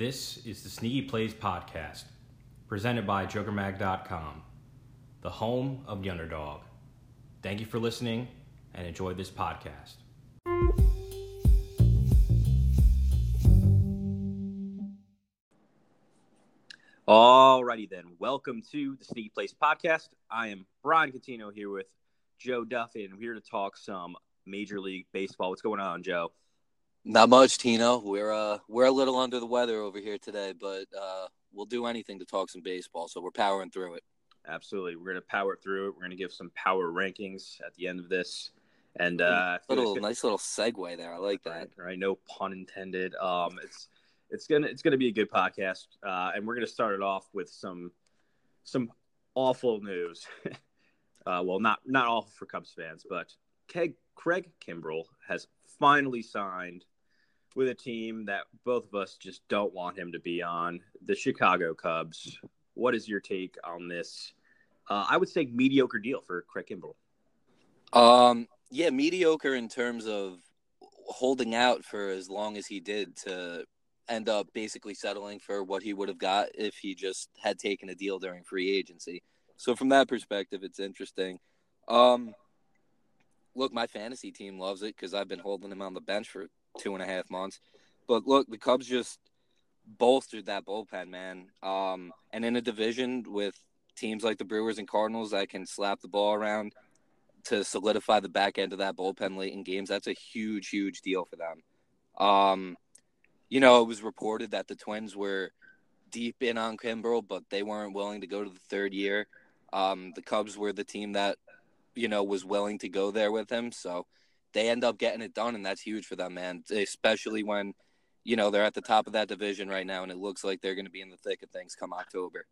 This is the Sneaky Plays podcast, presented by JokerMag.com, the home of the underdog. Thank you for listening and enjoy this podcast. Alrighty then, welcome to the Sneaky Plays podcast. I am Brian Catino here with Joe Duffy, and I'm here to talk some Major League Baseball. What's going on, Joe? Not much, Tino. We're uh we're a little under the weather over here today, but uh we'll do anything to talk some baseball. So we're powering through it. Absolutely, we're gonna power through it. We're gonna give some power rankings at the end of this, and uh, little nice little segue there. I like that. Right, right, no pun intended. Um, it's it's gonna it's gonna be a good podcast, uh, and we're gonna start it off with some some awful news. uh, well, not not awful for Cubs fans, but Craig, Craig Kimbrel has finally signed with a team that both of us just don't want him to be on, the Chicago Cubs. What is your take on this? Uh, I would say mediocre deal for Craig Kimbrel. Um, yeah, mediocre in terms of holding out for as long as he did to end up basically settling for what he would have got if he just had taken a deal during free agency. So from that perspective, it's interesting. Um, look, my fantasy team loves it because I've been holding him on the bench for two and a half months. But look, the Cubs just bolstered that bullpen, man. Um, and in a division with teams like the Brewers and Cardinals that can slap the ball around to solidify the back end of that bullpen late in games, that's a huge, huge deal for them. Um, you know, it was reported that the Twins were deep in on Kimbrel, but they weren't willing to go to the third year. Um, the Cubs were the team that, you know, was willing to go there with him. So they end up getting it done, and that's huge for them, man. Especially when, you know, they're at the top of that division right now, and it looks like they're going to be in the thick of things come October.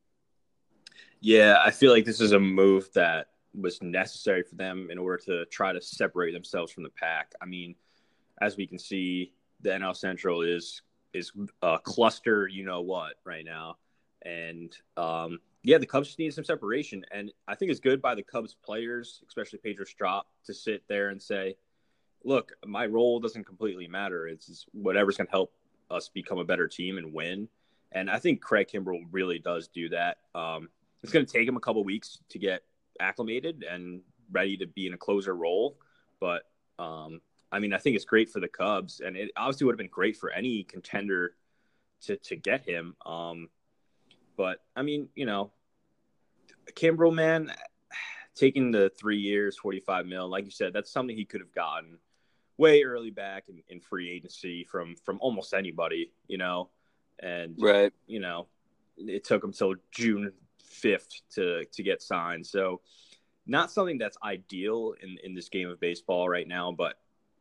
Yeah, I feel like this is a move that was necessary for them in order to try to separate themselves from the pack. I mean, as we can see, the NL Central is is a cluster, you know what, right now, and um, yeah, the Cubs need some separation, and I think it's good by the Cubs players, especially Pedro Strop, to sit there and say, "Look, my role doesn't completely matter. It's whatever's going to help us become a better team and win." And I think Craig Kimbrel really does do that. Um, it's going to take him a couple weeks to get acclimated and ready to be in a closer role, but um, I mean, I think it's great for the Cubs, and it obviously would have been great for any contender to to get him. Um, but I mean, you know, Kimbrel, man, taking the three years, forty five mil, like you said, that's something he could have gotten way early back in, in free agency from from almost anybody, you know, and right, you know, it took him till June fifth to to get signed, so not something that's ideal in in this game of baseball right now, but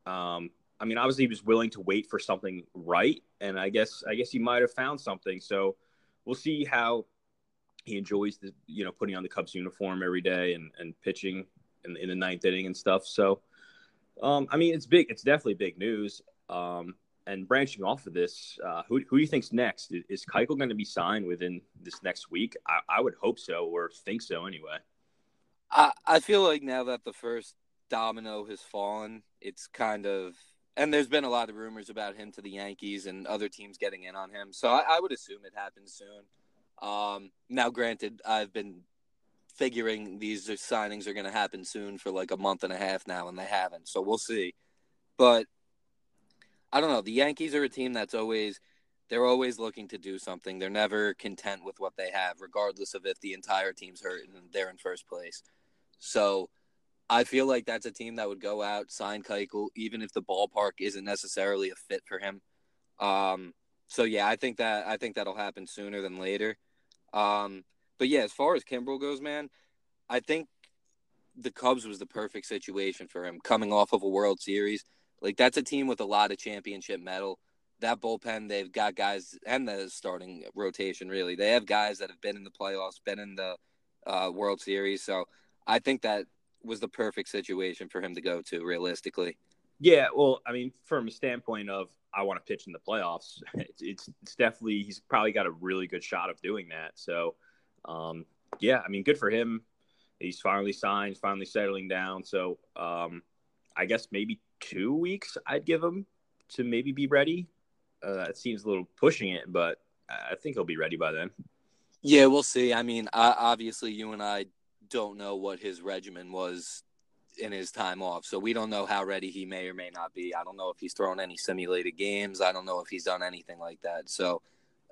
um, I mean, obviously he was willing to wait for something right, and I guess I guess he might have found something. So we'll see how he enjoys the you know putting on the Cubs uniform every day and and pitching in, in the ninth inning and stuff. So um, I mean, it's big. It's definitely big news. Um, and branching off of this, uh, who who do you think's next? Is Keuchel going to be signed within this next week? I, I would hope so, or think so anyway. I I feel like now that the first domino has fallen. It's kind of and there's been a lot of rumors about him to the Yankees and other teams getting in on him. So I, I would assume it happens soon. Um, now, granted, I've been figuring these signings are going to happen soon for like a month and a half now, and they haven't. So we'll see. But I don't know. The Yankees are a team that's always they're always looking to do something. They're never content with what they have, regardless of if the entire team's hurt and they're in first place. So I feel like that's a team that would go out, sign Keuchel, even if the ballpark isn't necessarily a fit for him. Um, so yeah, I think that I think that'll happen sooner than later. Um, but yeah, as far as Kimbrel goes, man, I think the Cubs was the perfect situation for him, coming off of a World Series. Like that's a team with a lot of championship mettle. That bullpen, they've got guys, and the starting rotation. Really, they have guys that have been in the playoffs, been in the uh, World Series. So I think that was the perfect situation for him to go to realistically. Yeah, well, I mean, from a standpoint of I want to pitch in the playoffs, it's, it's, it's definitely he's probably got a really good shot of doing that. So, um, yeah, I mean, good for him. He's finally signed, finally settling down. So, um, I guess maybe two weeks I'd give him to maybe be ready. Uh, it seems a little pushing it, but I think he'll be ready by then. Yeah, we'll see. I mean, obviously, you and I don't know what his regimen was in his time off, so we don't know how ready he may or may not be. I don't know if he's thrown any simulated games. I don't know if he's done anything like that. So,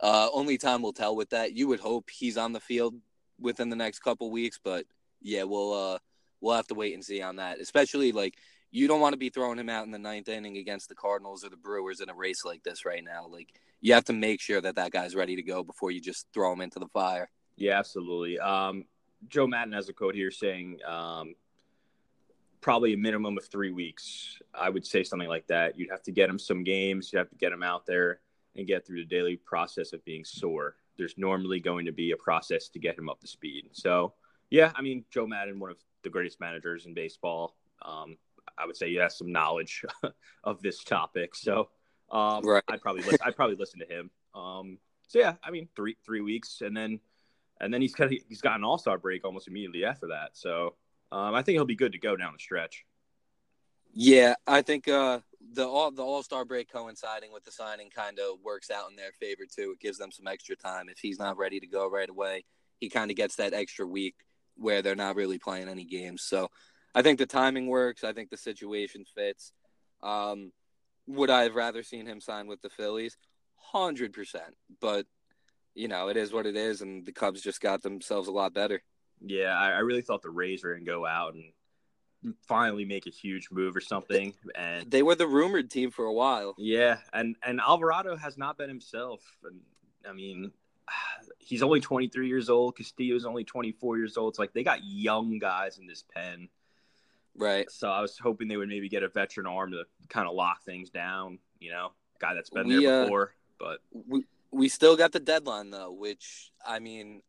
uh, only time will tell with that. You would hope he's on the field within the next couple weeks, but yeah, we'll uh, we'll have to wait and see on that. Especially like you don't want to be throwing him out in the ninth inning against the Cardinals or the Brewers in a race like this right now. Like you have to make sure that that guy's ready to go before you just throw him into the fire. Yeah, absolutely. Um, Joe Maddon has a quote here saying um, probably a minimum of three weeks. I would say something like that. You'd have to get him some games. You have to get him out there and get through the daily process of being sore. There's normally going to be a process to get him up to speed. So, yeah, I mean, Joe Maddon, one of the greatest managers in baseball. Um, I would say he has some knowledge of this topic. So, um, right. I'd probably listen, I'd probably listen to him. Um, so yeah, I mean, three three weeks, and then and then he's got he's got an All Star break almost immediately after that. So um, I think he'll be good to go down the stretch. Yeah, I think uh, the all the All Star break coinciding with the signing kind of works out in their favor too. It gives them some extra time. If he's not ready to go right away, he kind of gets that extra week where they're not really playing any games. So I think the timing works. I think the situation fits. Um, would I have rather seen him sign with the Phillies? Hundred percent. But you know, it is what it is, and the Cubs just got themselves a lot better. Yeah, I, I really thought the Rays were gonna go out and finally make a huge move or something. And they were the rumored team for a while. Yeah, and and Alvarado has not been himself. And I mean, he's only 23 years old. Castillo's only 24 years old. It's like they got young guys in this pen. Right. So I was hoping they would maybe get a veteran arm to kind of lock things down. You know, guy that's been we, there uh, before. Uh, but we we still got the deadline though, which I mean,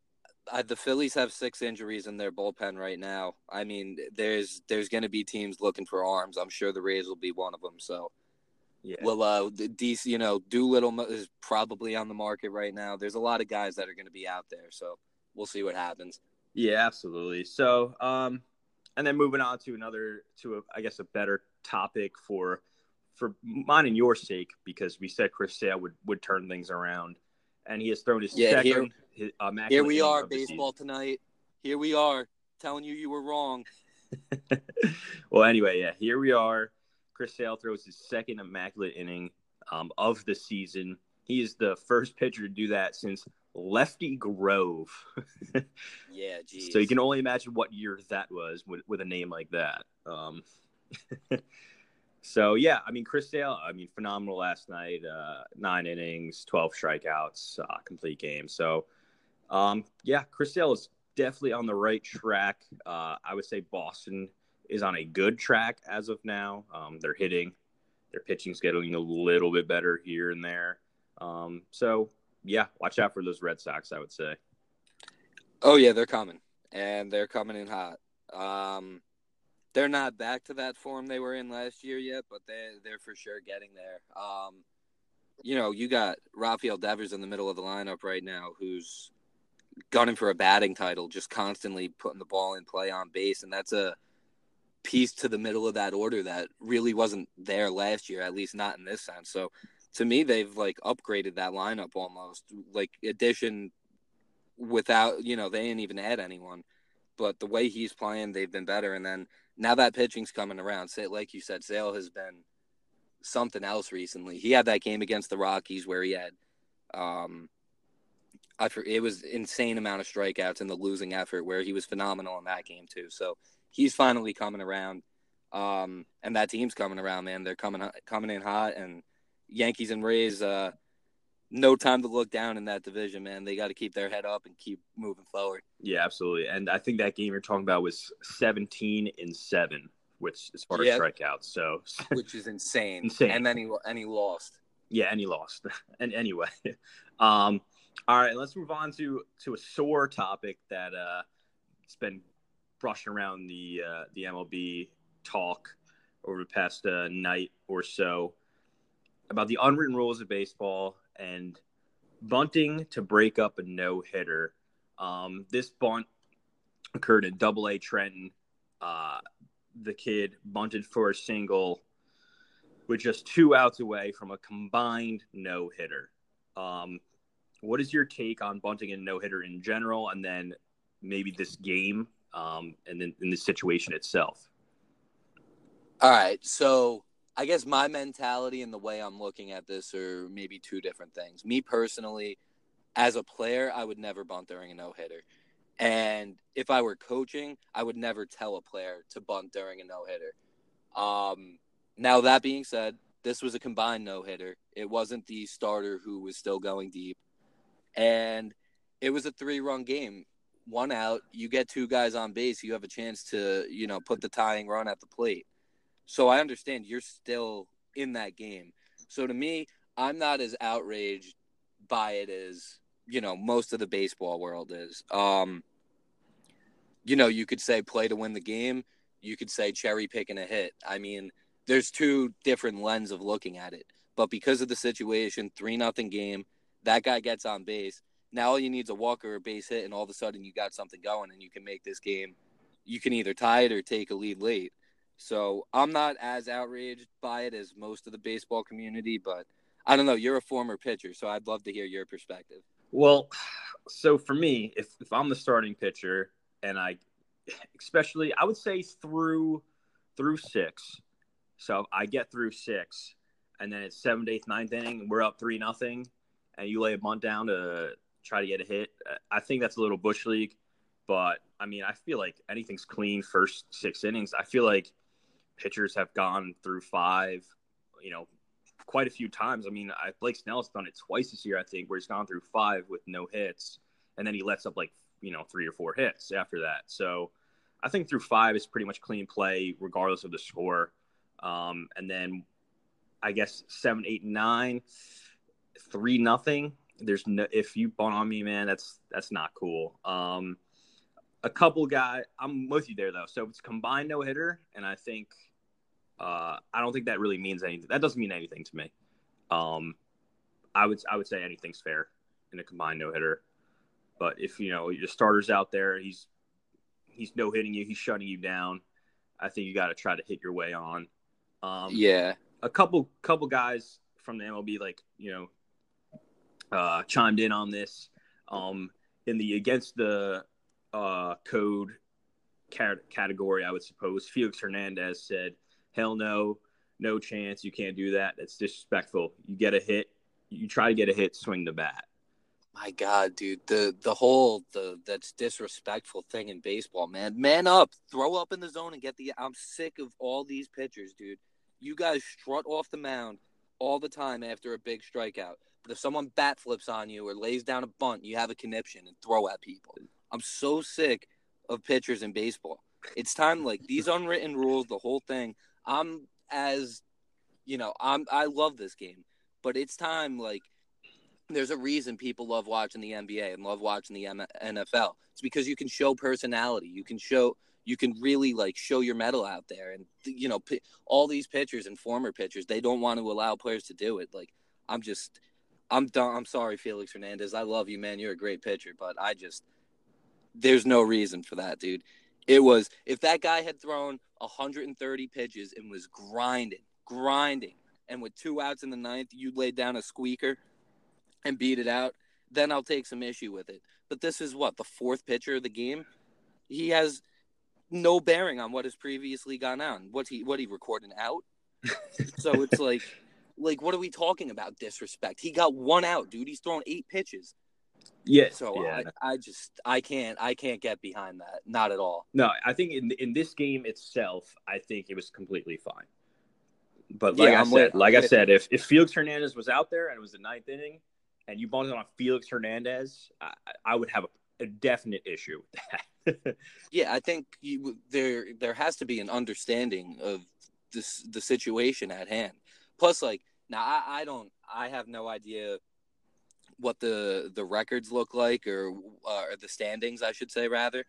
I, the Phillies have six injuries in their bullpen right now. I mean, there's there's going to be teams looking for arms. I'm sure the Rays will be one of them. So, yeah. Well, uh, DC, you know, Doolittle is probably on the market right now. There's a lot of guys that are going to be out there. So we'll see what happens. Yeah, absolutely. So, um, and then moving on to another, to a, I guess a better topic for for mine and your sake, because we said Chris Sale would would turn things around and he has thrown his yeah, second. Here, uh, here we are, baseball tonight. Here we are, telling you you were wrong. well, anyway, yeah, here we are. Chris Sale throws his second immaculate inning um, of the season. He is the first pitcher to do that since Lefty Grove. yeah, geez. So you can only imagine what year that was with, with a name like that. Um, So yeah, I mean Chris Sale, I mean phenomenal last night. Uh, nine innings, twelve strikeouts, uh, complete game. So um, yeah, Chris Sale is definitely on the right track. Uh, I would say Boston is on a good track as of now. Um, they're hitting, their pitching's getting a little bit better here and there. Um, so yeah, watch out for those Red Sox. I would say. Oh yeah, they're coming, and they're coming in hot. Um, they're not back to that form they were in last year yet, but they they're for sure getting there. Um, you know, you got Rafael Devers in the middle of the lineup right now, who's gunning for a batting title, just constantly putting the ball in play on base, and that's a piece to the middle of that order that really wasn't there last year, at least not in this sense. So, to me, they've like upgraded that lineup almost, like addition without you know they didn't even add anyone, but the way he's playing, they've been better, and then now that pitching's coming around, say like you said, Sale has been something else recently. He had that game against the Rockies where he had um I it was insane amount of strikeouts in the losing effort where he was phenomenal in that game too. So he's finally coming around. Um and that team's coming around, man. They're coming coming in hot and Yankees and Rays uh no time to look down in that division, man. They got to keep their head up and keep moving forward. Yeah, absolutely. And I think that game you're talking about was 17 and seven, which as far yeah. as strikeouts, so which is insane. insane. And then he and he lost. Yeah, and he lost. and anyway, um, all right, let's move on to to a sore topic that uh, it's been brushing around the uh, the MLB talk over the past uh, night or so about the unwritten rules of baseball and bunting to break up a no hitter. Um, this bunt occurred in Double A Trenton. Uh, the kid bunted for a single with just two outs away from a combined no hitter. Um, what is your take on bunting and no hitter in general, and then maybe this game, um, and then in the situation itself? All right, so I guess my mentality and the way I'm looking at this are maybe two different things. Me personally, as a player, I would never bunt during a no hitter. And if I were coaching, I would never tell a player to bunt during a no hitter. Um, now, that being said, this was a combined no hitter. It wasn't the starter who was still going deep. And it was a three run game. One out, you get two guys on base, you have a chance to, you know, put the tying run at the plate. So I understand you're still in that game. So to me, I'm not as outraged by it as, you know, most of the baseball world is. Um, you know, you could say play to win the game. You could say cherry picking a hit. I mean, there's two different lens of looking at it. But because of the situation, three nothing game, that guy gets on base. Now all you need is a walk or a base hit, and all of a sudden you got something going, and you can make this game. You can either tie it or take a lead late. So I'm not as outraged by it as most of the baseball community, but I don't know. You're a former pitcher, so I'd love to hear your perspective. Well, so for me, if, if I'm the starting pitcher and I, especially, I would say through through six. So I get through six, and then it's seventh, eighth, ninth inning, we're up three nothing, and you lay a bunt down to try to get a hit. I think that's a little bush league, but I mean, I feel like anything's clean first six innings. I feel like pitchers have gone through five, you know, quite a few times. I mean, I, Blake Snell's done it twice this year, I think, where he's gone through five with no hits, and then he lets up like you know three or four hits after that. So I think through five is pretty much clean play, regardless of the score. Um, and then I guess seven, eight, nine, three nothing. There's no if you bunt on me, man, that's that's not cool. Um, a couple guy, I'm with you there though. So it's combined no hitter, and I think uh, I don't think that really means anything. That doesn't mean anything to me. Um, I would I would say anything's fair in a combined no hitter. But if you know your starter's out there, he's he's no hitting you, he's shutting you down. I think you got to try to hit your way on. Um, yeah, a couple couple guys from the MLB like you know uh, chimed in on this um, in the against the uh, code category. I would suppose Felix Hernandez said, "Hell no, no chance. You can't do that. That's disrespectful. You get a hit, you try to get a hit, swing the bat." My God, dude, the the whole the that's disrespectful thing in baseball, man. Man up, throw up in the zone and get the. I'm sick of all these pitchers, dude. You guys strut off the mound all the time after a big strikeout. But if someone bat flips on you or lays down a bunt, you have a conniption and throw at people. I'm so sick of pitchers in baseball. It's time like these unwritten rules, the whole thing. I'm as you know, I'm I love this game, but it's time like there's a reason people love watching the NBA and love watching the NFL. It's because you can show personality. You can show you can really like show your mettle out there and you know all these pitchers and former pitchers they don't want to allow players to do it. Like i'm just i'm done. I'm sorry felix hernandez. I love you man. You're a great pitcher but i just there's no reason for that dude it was if that guy had thrown 130 pitches and was grinding grinding and with two outs in the ninth you laid down a squeaker and beat it out, then I'll take some issue with it. But this is what the fourth pitcher of the game. He has no bearing on what has previously gone on. What he what he recorded out. so it's like, like what are we talking about? Disrespect. He got one out, dude. He's thrown eight pitches. Yeah. So yeah. I, I just I can't I can't get behind that. Not at all. No, I think in in this game itself, I think it was completely fine. But like yeah, I I'm said, with, like I said, if if Felix Hernandez was out there and it was the ninth inning, and you bunted on Felix Hernandez, I, I would have a, a, definite issue with that. yeah, I think you, there there has to be an understanding of this the situation at hand. Plus, like now, I, I don't, I have no idea what the the records look like or uh, or the standings, I should say rather,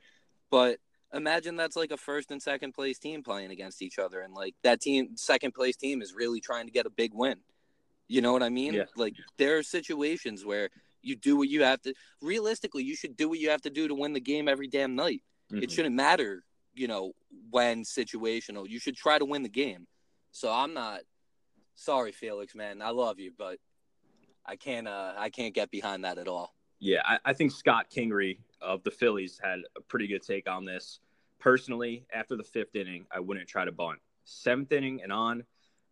but imagine that's like a first and second place team playing against each other and like that team second place team is really trying to get a big win you know what I mean? Yeah. Like there are situations where you do what you have to. Realistically, you should do what you have to do to win the game every damn night. Mm-hmm. It shouldn't matter, you know, when situational. You should try to win the game. So I'm not sorry, Felix, man. I love you, but I can't uh I can't get behind that at all. Yeah, I, I think Scott Kingery of the Phillies had a pretty good take on this. Personally, after the fifth inning, I wouldn't try to bunt. Seventh inning and on,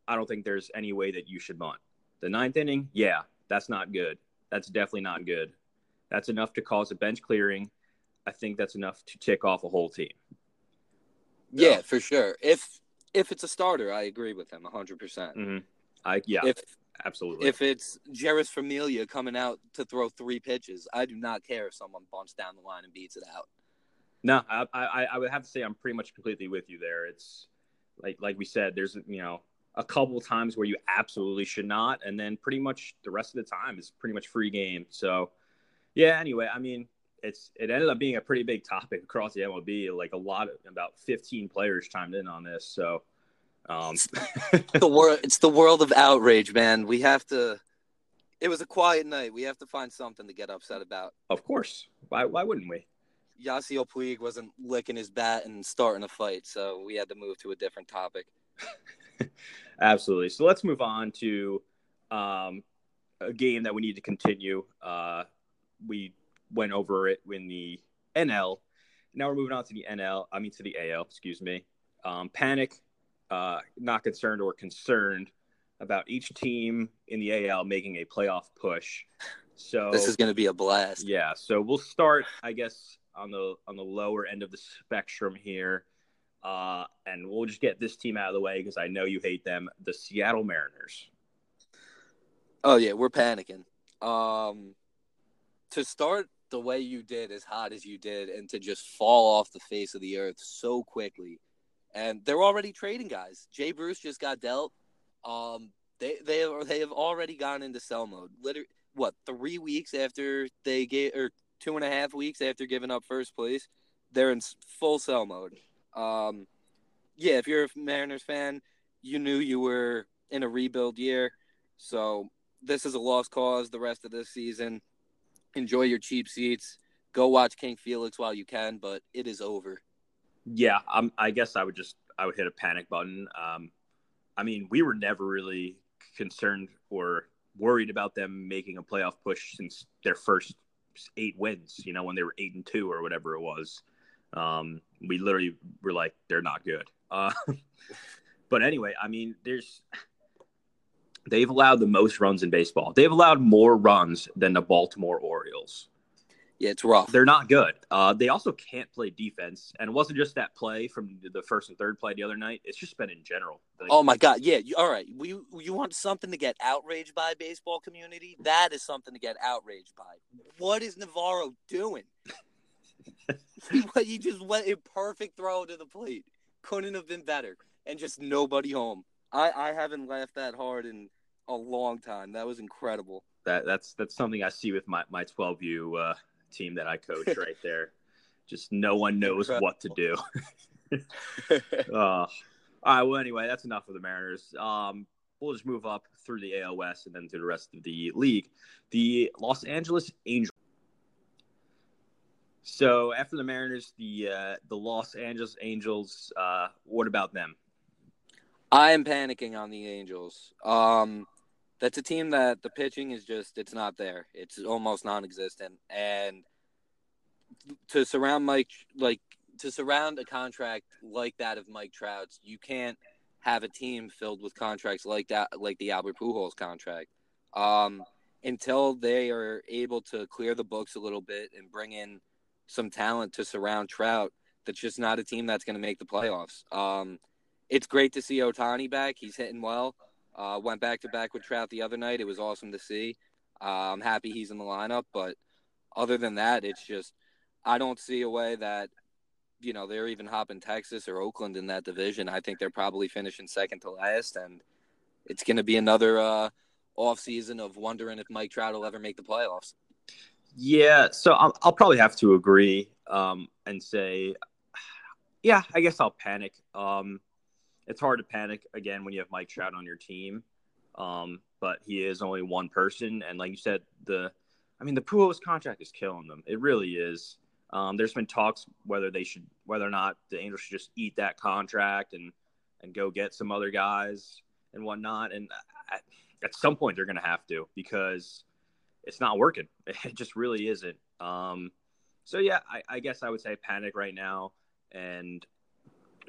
I don't think there's any way that you should bunt. The ninth inning, yeah, that's not good. That's definitely not good. That's enough to cause a bench clearing. I think that's enough to tick off a whole team. Yeah, for sure. If if it's a starter, I agree with him 100. percent Mm-hmm. I yeah, If absolutely. if it's Jeurys Familia coming out to throw three pitches, I do not care if someone bunts down the line and beats it out. No, I, I I would have to say I'm pretty much completely with you there. It's like like we said, there's you know a couple times where you absolutely should not, and then pretty much the rest of the time is pretty much free game. So yeah. Anyway, I mean, it's it ended up being a pretty big topic across the MLB. Like a lot, of, about 15 players chimed in on this. So um, the world it's the world of outrage, man. We have to it was a quiet night. We have to find something to get upset about. of course, why why wouldn't we? Yasiel Puig wasn't licking his bat and starting a fight, so we had to move to a different topic. Absolutely. So let's move on to um, a game that we need to continue. Uh, we went over it in the NL. Now we're moving on to the NL. I mean to the AL. Excuse me. Um, panic. Uh, not concerned or concerned about each team in the AL making a playoff push. So This is going to be a blast. yeah, so we'll start, I guess, on the on the lower end of the spectrum here, uh, and we'll just get this team out of the way because I know you hate them, the Seattle Mariners. Oh yeah, we're panicking. Um, to start the way you did, as hot as you did, and to just fall off the face of the earth so quickly, and they're already trading guys. Jay Bruce just got dealt. Um, they they are, they have already gone into sell mode. Literally, what three weeks after they gave or two and a half weeks after giving up first place, they're in full sell mode. Um, yeah, if you're a Mariners fan, you knew you were in a rebuild year, so this is a lost cause the rest of this season. Enjoy your cheap seats. Go watch King Felix while you can, but it is over. Yeah, I'm, I guess I would just I would hit a panic button. Um, I mean, we were never really concerned or worried about them making a playoff push since their first eight wins. You know, when they were eight and two or whatever it was. Um, we literally were like, they're not good. Uh, but anyway, I mean, there's they've allowed the most runs in baseball. They've allowed more runs than the Baltimore Orioles Yeah, it's rough. they're not good. Uh, they also can't play defense, and it wasn't just that play from the first and third play the other night. It's just been in general. Like, Oh my God! Yeah, you, all right. We you want something to get outraged by, baseball community? That is something to get outraged by. What is Navarro doing? he, he just went a perfect throw to the plate. Couldn't have been better, and just nobody home. I I haven't laughed that hard in a long time. That was incredible. that that's that's something I see with my my twelve U uh, team that I coach right there. Just no one knows what to do. Uh, all right. Well, anyway, that's enough of the Mariners. Um, we'll just move up through the AL West and then to the rest of the league. The Los Angeles Angels. So after the Mariners, the uh, the Los Angeles Angels. Uh, what about them? I am panicking on the Angels. Um, that's a team that the pitching is just it's not there. It's almost non-existent, and to surround Mike like to surround a contract like that of Mike Trout's, you can't have a team filled with contracts like that, like the Albert Pujols contract. Um, until they are able to clear the books a little bit and bring in some talent to surround Trout, that's just not a team that's going to make the playoffs. Um, it's great to see Ohtani back. He's hitting well. Uh, went back to back with Trout the other night. It was awesome to see. Uh, I'm happy he's in the lineup, but other than that, it's just I don't see a way that you know they're even hopping Texas or Oakland in that division. I think they're probably finishing second to last, and it's going to be another uh, off season of wondering if Mike Trout will ever make the playoffs. Yeah, so I'll, I'll probably have to agree um, and say, yeah, I guess I'll panic. Um, it's hard to panic again when you have Mike Trout on your team, um, but he is only one person, and like you said, the, I mean, the Pujols contract is killing them. It really is. Um, there's been talks whether they should, whether or not the Angels should just eat that contract and and go get some other guys and whatnot. And at some point they're going to have to because it's not working. It just really isn't. Um, so yeah, I, I guess I would say panic right now, and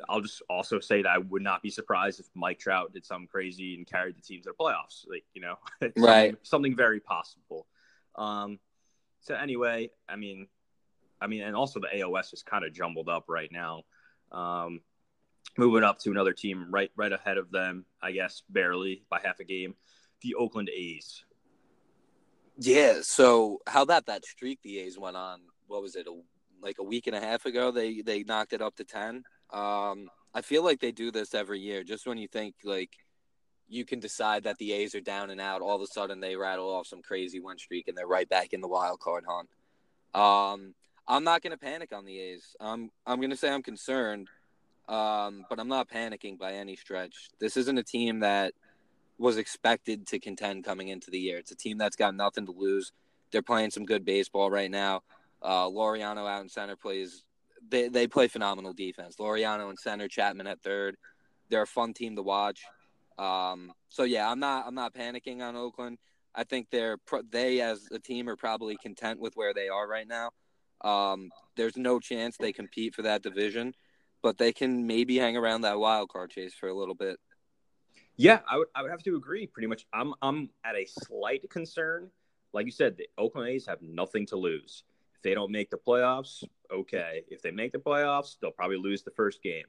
I'll just also say that I would not be surprised if Mike Trout did something crazy and carried the team to the playoffs. Like you know, something, Right. Something very possible. Um, so anyway, I mean, I mean, and also the AL West is kind of jumbled up right now. Um, moving up to another team right right ahead of them, I guess barely by half a game, the Oakland A's. Yeah. So how about that streak the A's went on? What was it? A, like a week and a half ago, they they knocked it up to ten. Um, I feel like they do this every year. Just when you think like you can decide that the A's are down and out, all of a sudden they rattle off some crazy win streak and they're right back in the wild card hunt. Um, I'm not going to panic on the A's. I'm I'm going to say I'm concerned, um, but I'm not panicking by any stretch. This isn't a team that was expected to contend coming into the year. It's a team that's got nothing to lose. They're playing some good baseball right now. Uh, Laureano out in center plays. They they play phenomenal defense. Laureano in center, Chapman at third. They're a fun team to watch. Um, so yeah, I'm not I'm not panicking on Oakland. I think they're they as a team are probably content with where they are right now. Um, there's no chance they compete for that division, but they can maybe hang around that wild card chase for a little bit. Yeah, I would I would have to agree. Pretty much, I'm I'm at a slight concern. Like you said, the Oakland A's have nothing to lose. If they don't make the playoffs, okay. If they make the playoffs, they'll probably lose the first game.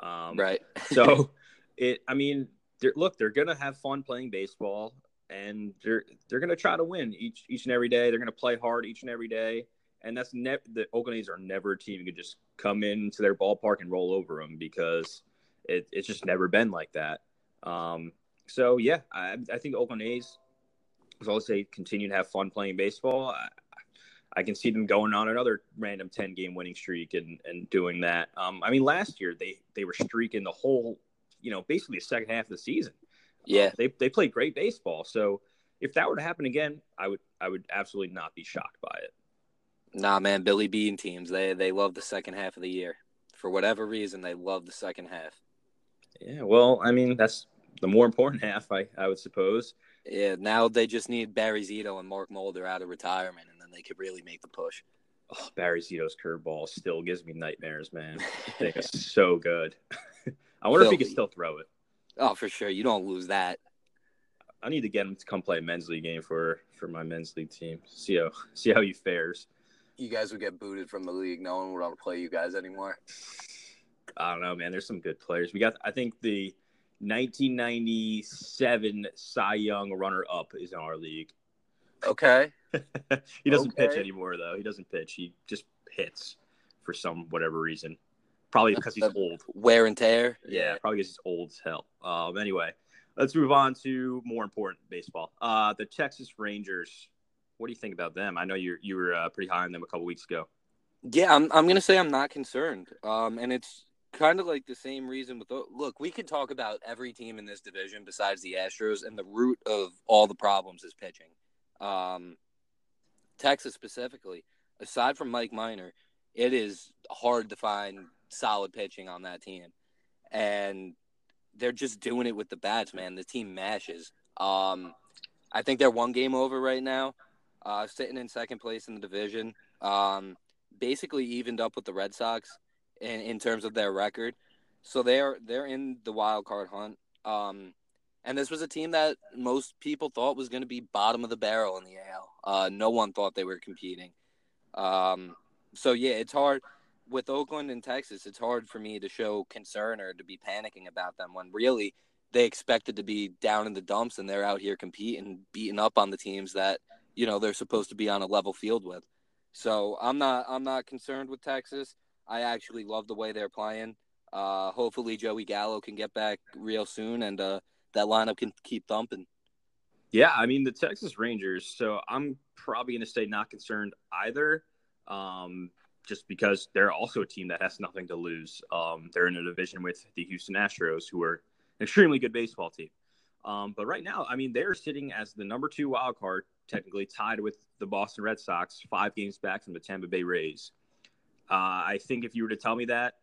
Um, Right. so, it. I mean, they're, look, they're gonna have fun playing baseball, and they're they're gonna try to win each each and every day. They're gonna play hard each and every day, and that's never the Oakland A's are never a team you could just come into their ballpark and roll over them because it, it's just never been like that. Um, so yeah, I, I think Oakland A's, as as they continue to have fun playing baseball, I, I can see them going on another random ten game winning streak and, and doing that. Um, I mean, last year they they were streaking the whole, you know, basically the second half of the season. Yeah. They they played great baseball. So if that were to happen again, I would I would absolutely not be shocked by it. Nah, man, Billy Beane teams, they they love the second half of the year. For whatever reason, they love the second half. Yeah, well, I mean that's the more important half, I I would suppose. Yeah, now they just need Barry Zito and Mark Mulder out of retirement, and then they could really make the push. Oh, Barry Zito's curveball still gives me nightmares, man. I think it's so good. I wonder if he can still throw it. Oh, for sure, you don't lose that. I need to get him to come play a men's league game for for my men's league team. See how see how he fares. You guys would get booted from the league. No one would want to play you guys anymore. I don't know, man. There's some good players. We got I think the 1997 Cy Young runner up is in our league. Okay. he doesn't pitch anymore though. He doesn't pitch. He just hits for some whatever reason. Probably because he's old. Wear and tear. Yeah, probably because he's old as hell. Um, anyway, let's move on to more important baseball. Uh, the Texas Rangers. What do you think about them? I know you you were uh, pretty high on them a couple weeks ago. Yeah, I'm I'm gonna say I'm not concerned. Um, and it's kind of like the same reason with look, we could talk about every team in this division besides the Astros, and the root of all the problems is pitching. Um, Texas specifically, aside from Mike Minor, it is hard to find solid pitching on that team, and they're just doing it with the bats, man. The team mashes. Um, I think they're one game over right now, uh, sitting in second place in the division. Um, basically evened up with the Red Sox in, in terms of their record. So they're they're in the wild card hunt. Um, and this was a team that most people thought was going to be bottom of the barrel in the AL. Uh, no one thought they were competing. Um, so yeah, it's hard with Oakland and Texas. It's hard for me to show concern or to be panicking about them when really they expected to be down in the dumps and they're out here competing, beating up on the teams that you know they're supposed to be on a level field with. So I'm not I'm not concerned with Texas. I actually love the way they're playing. Uh, hopefully Joey Gallo can get back real soon and uh, that lineup can keep thumping. Yeah, I mean the Texas Rangers. So I'm probably going to say not concerned either, um, just because they're also a team that has nothing to lose. Um, they're in a division with the Houston Astros, who are an extremely good baseball team. Um, but right now, I mean, they're sitting as the number two wild card, technically tied with the Boston Red Sox, five games back from the Tampa Bay Rays. Uh, I think if you were to tell me that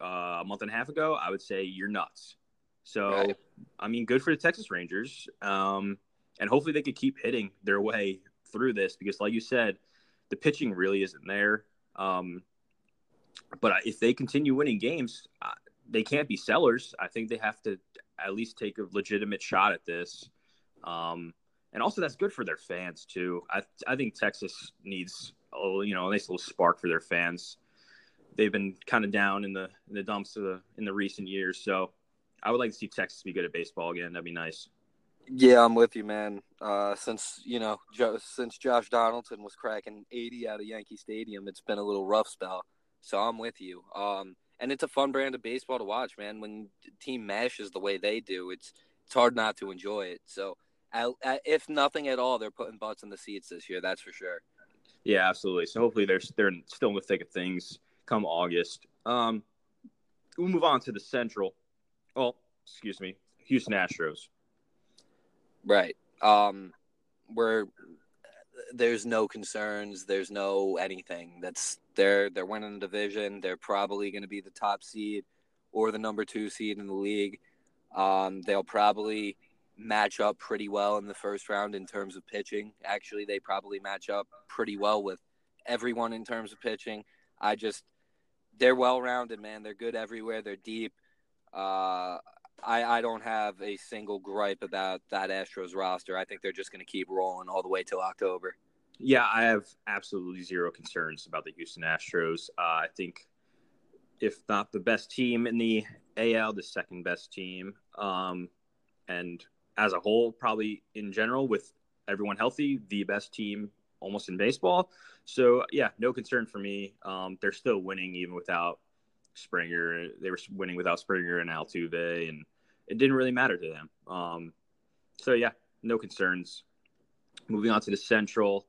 uh, a month and a half ago, I would say you're nuts. So, Right. I mean, good for the Texas Rangers. Um, and hopefully they could keep hitting their way through this because, like you said, the pitching really isn't there. Um, but if they continue winning games, they can't be sellers. I think they have to at least take a legitimate shot at this. Um, and also, that's good for their fans too. I I think Texas needs a, you know a nice little spark for their fans. They've been kind of down in the in the dumps of the, in the recent years, so I would like to see Texas be good at baseball again. That'd be nice. Yeah, I'm with you, man. Uh, since you know, jo- since Josh Donaldson was cracking 80 out of Yankee Stadium, it's been a little rough spell. So I'm with you. Um, and it's a fun brand of baseball to watch, man. When team mashes the way they do, it's it's hard not to enjoy it. So, I, I, if nothing at all, they're putting butts in the seats this year. That's for sure. Yeah, absolutely. So hopefully they're they're still in the thick of things come August. Um, we'll move on to the Central. Well, excuse me, Houston Astros. Right. Um, where there's no concerns, there's no anything. That's they're they're winning the division. They're probably going to be the top seed or the number two seed in the league. Um, they'll probably match up pretty well in the first round in terms of pitching. Actually, they probably match up pretty well with everyone in terms of pitching. I just they're well rounded, man. They're good everywhere. They're deep. Uh, I, I don't have a single gripe about that Astros roster. I think they're just going to keep rolling all the way till October. Yeah, I have absolutely zero concerns about the Houston Astros. Uh, I think, if not the best team in the AL, the second best team, um, and as a whole, probably in general, with everyone healthy, the best team almost in baseball. So yeah, no concern for me. Um, they're still winning even without Springer. They were winning without Springer and Altuve, and it didn't really matter to them. Um, so yeah, no concerns. Moving on to the Central,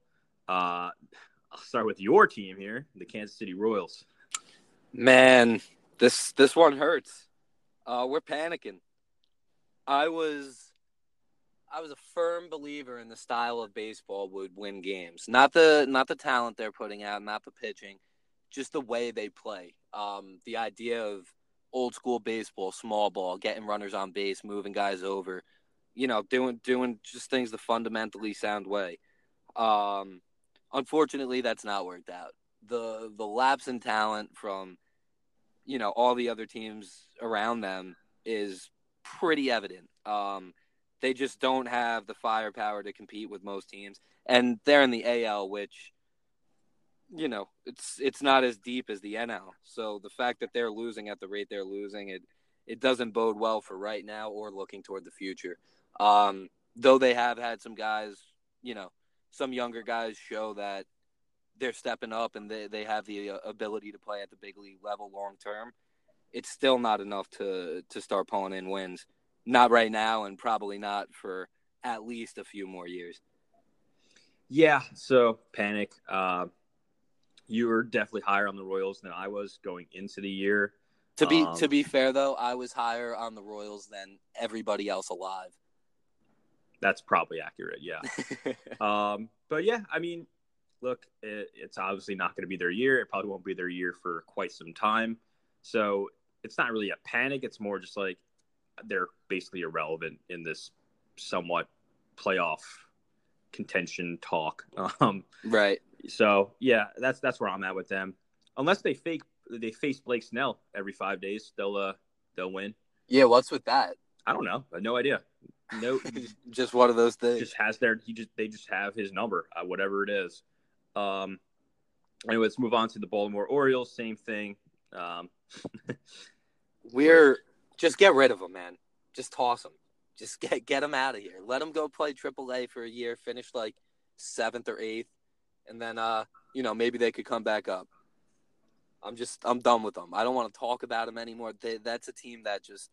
uh, I'll start with your team here, the Kansas City Royals. Man, this this one hurts. Uh, we're panicking. I was I was a firm believer in the style of baseball would win games. Not the not the talent they're putting out, not the pitching, just the way they play. Um, the idea of old school baseball, small ball, getting runners on base, moving guys over, you know, doing doing just things the fundamentally sound way. Um, unfortunately, that's not worked out. The the lapse in talent from you know all the other teams around them is pretty evident. Um, they just don't have the firepower to compete with most teams, and they're in the AL, which you know it's it's not as deep as the NL. So the fact that they're losing at the rate they're losing, it it doesn't bode well for right now or looking toward the future. Um, though they have had some guys, you know, some younger guys show that they're stepping up and they, they have the uh, ability to play at the big league level long term. It's still not enough to to start pulling in wins. Not right now, and probably not for at least a few more years. Yeah, so panic. Uh, you were definitely higher on the Royals than I was going into the year. To be Um, to be fair though, I was higher on the Royals than everybody else alive. That's probably accurate. Yeah. um, but yeah, I mean, look, it, it's obviously not going to be their year. It probably won't be their year for quite some time. So it's not really a panic. It's more just like they're basically irrelevant in this somewhat playoff contention talk. Um, right. So yeah, that's that's where I'm at with them. Unless they fake they face Blake Snell every five days, they'll uh they'll win. Yeah. What's with that? I don't know. I have no idea. No, just one of those things. just has their he just they just have his number uh, whatever it is um anyway let's move on to the baltimore orioles same thing um We're just get rid of them, man. Just toss them. Just get get them out of here. Let them go play AAA for a year, finish like seventh or eighth, and then uh, you know, maybe they could come back up. I'm just I'm done with them. I don't want to talk about them anymore. They, that's a team that just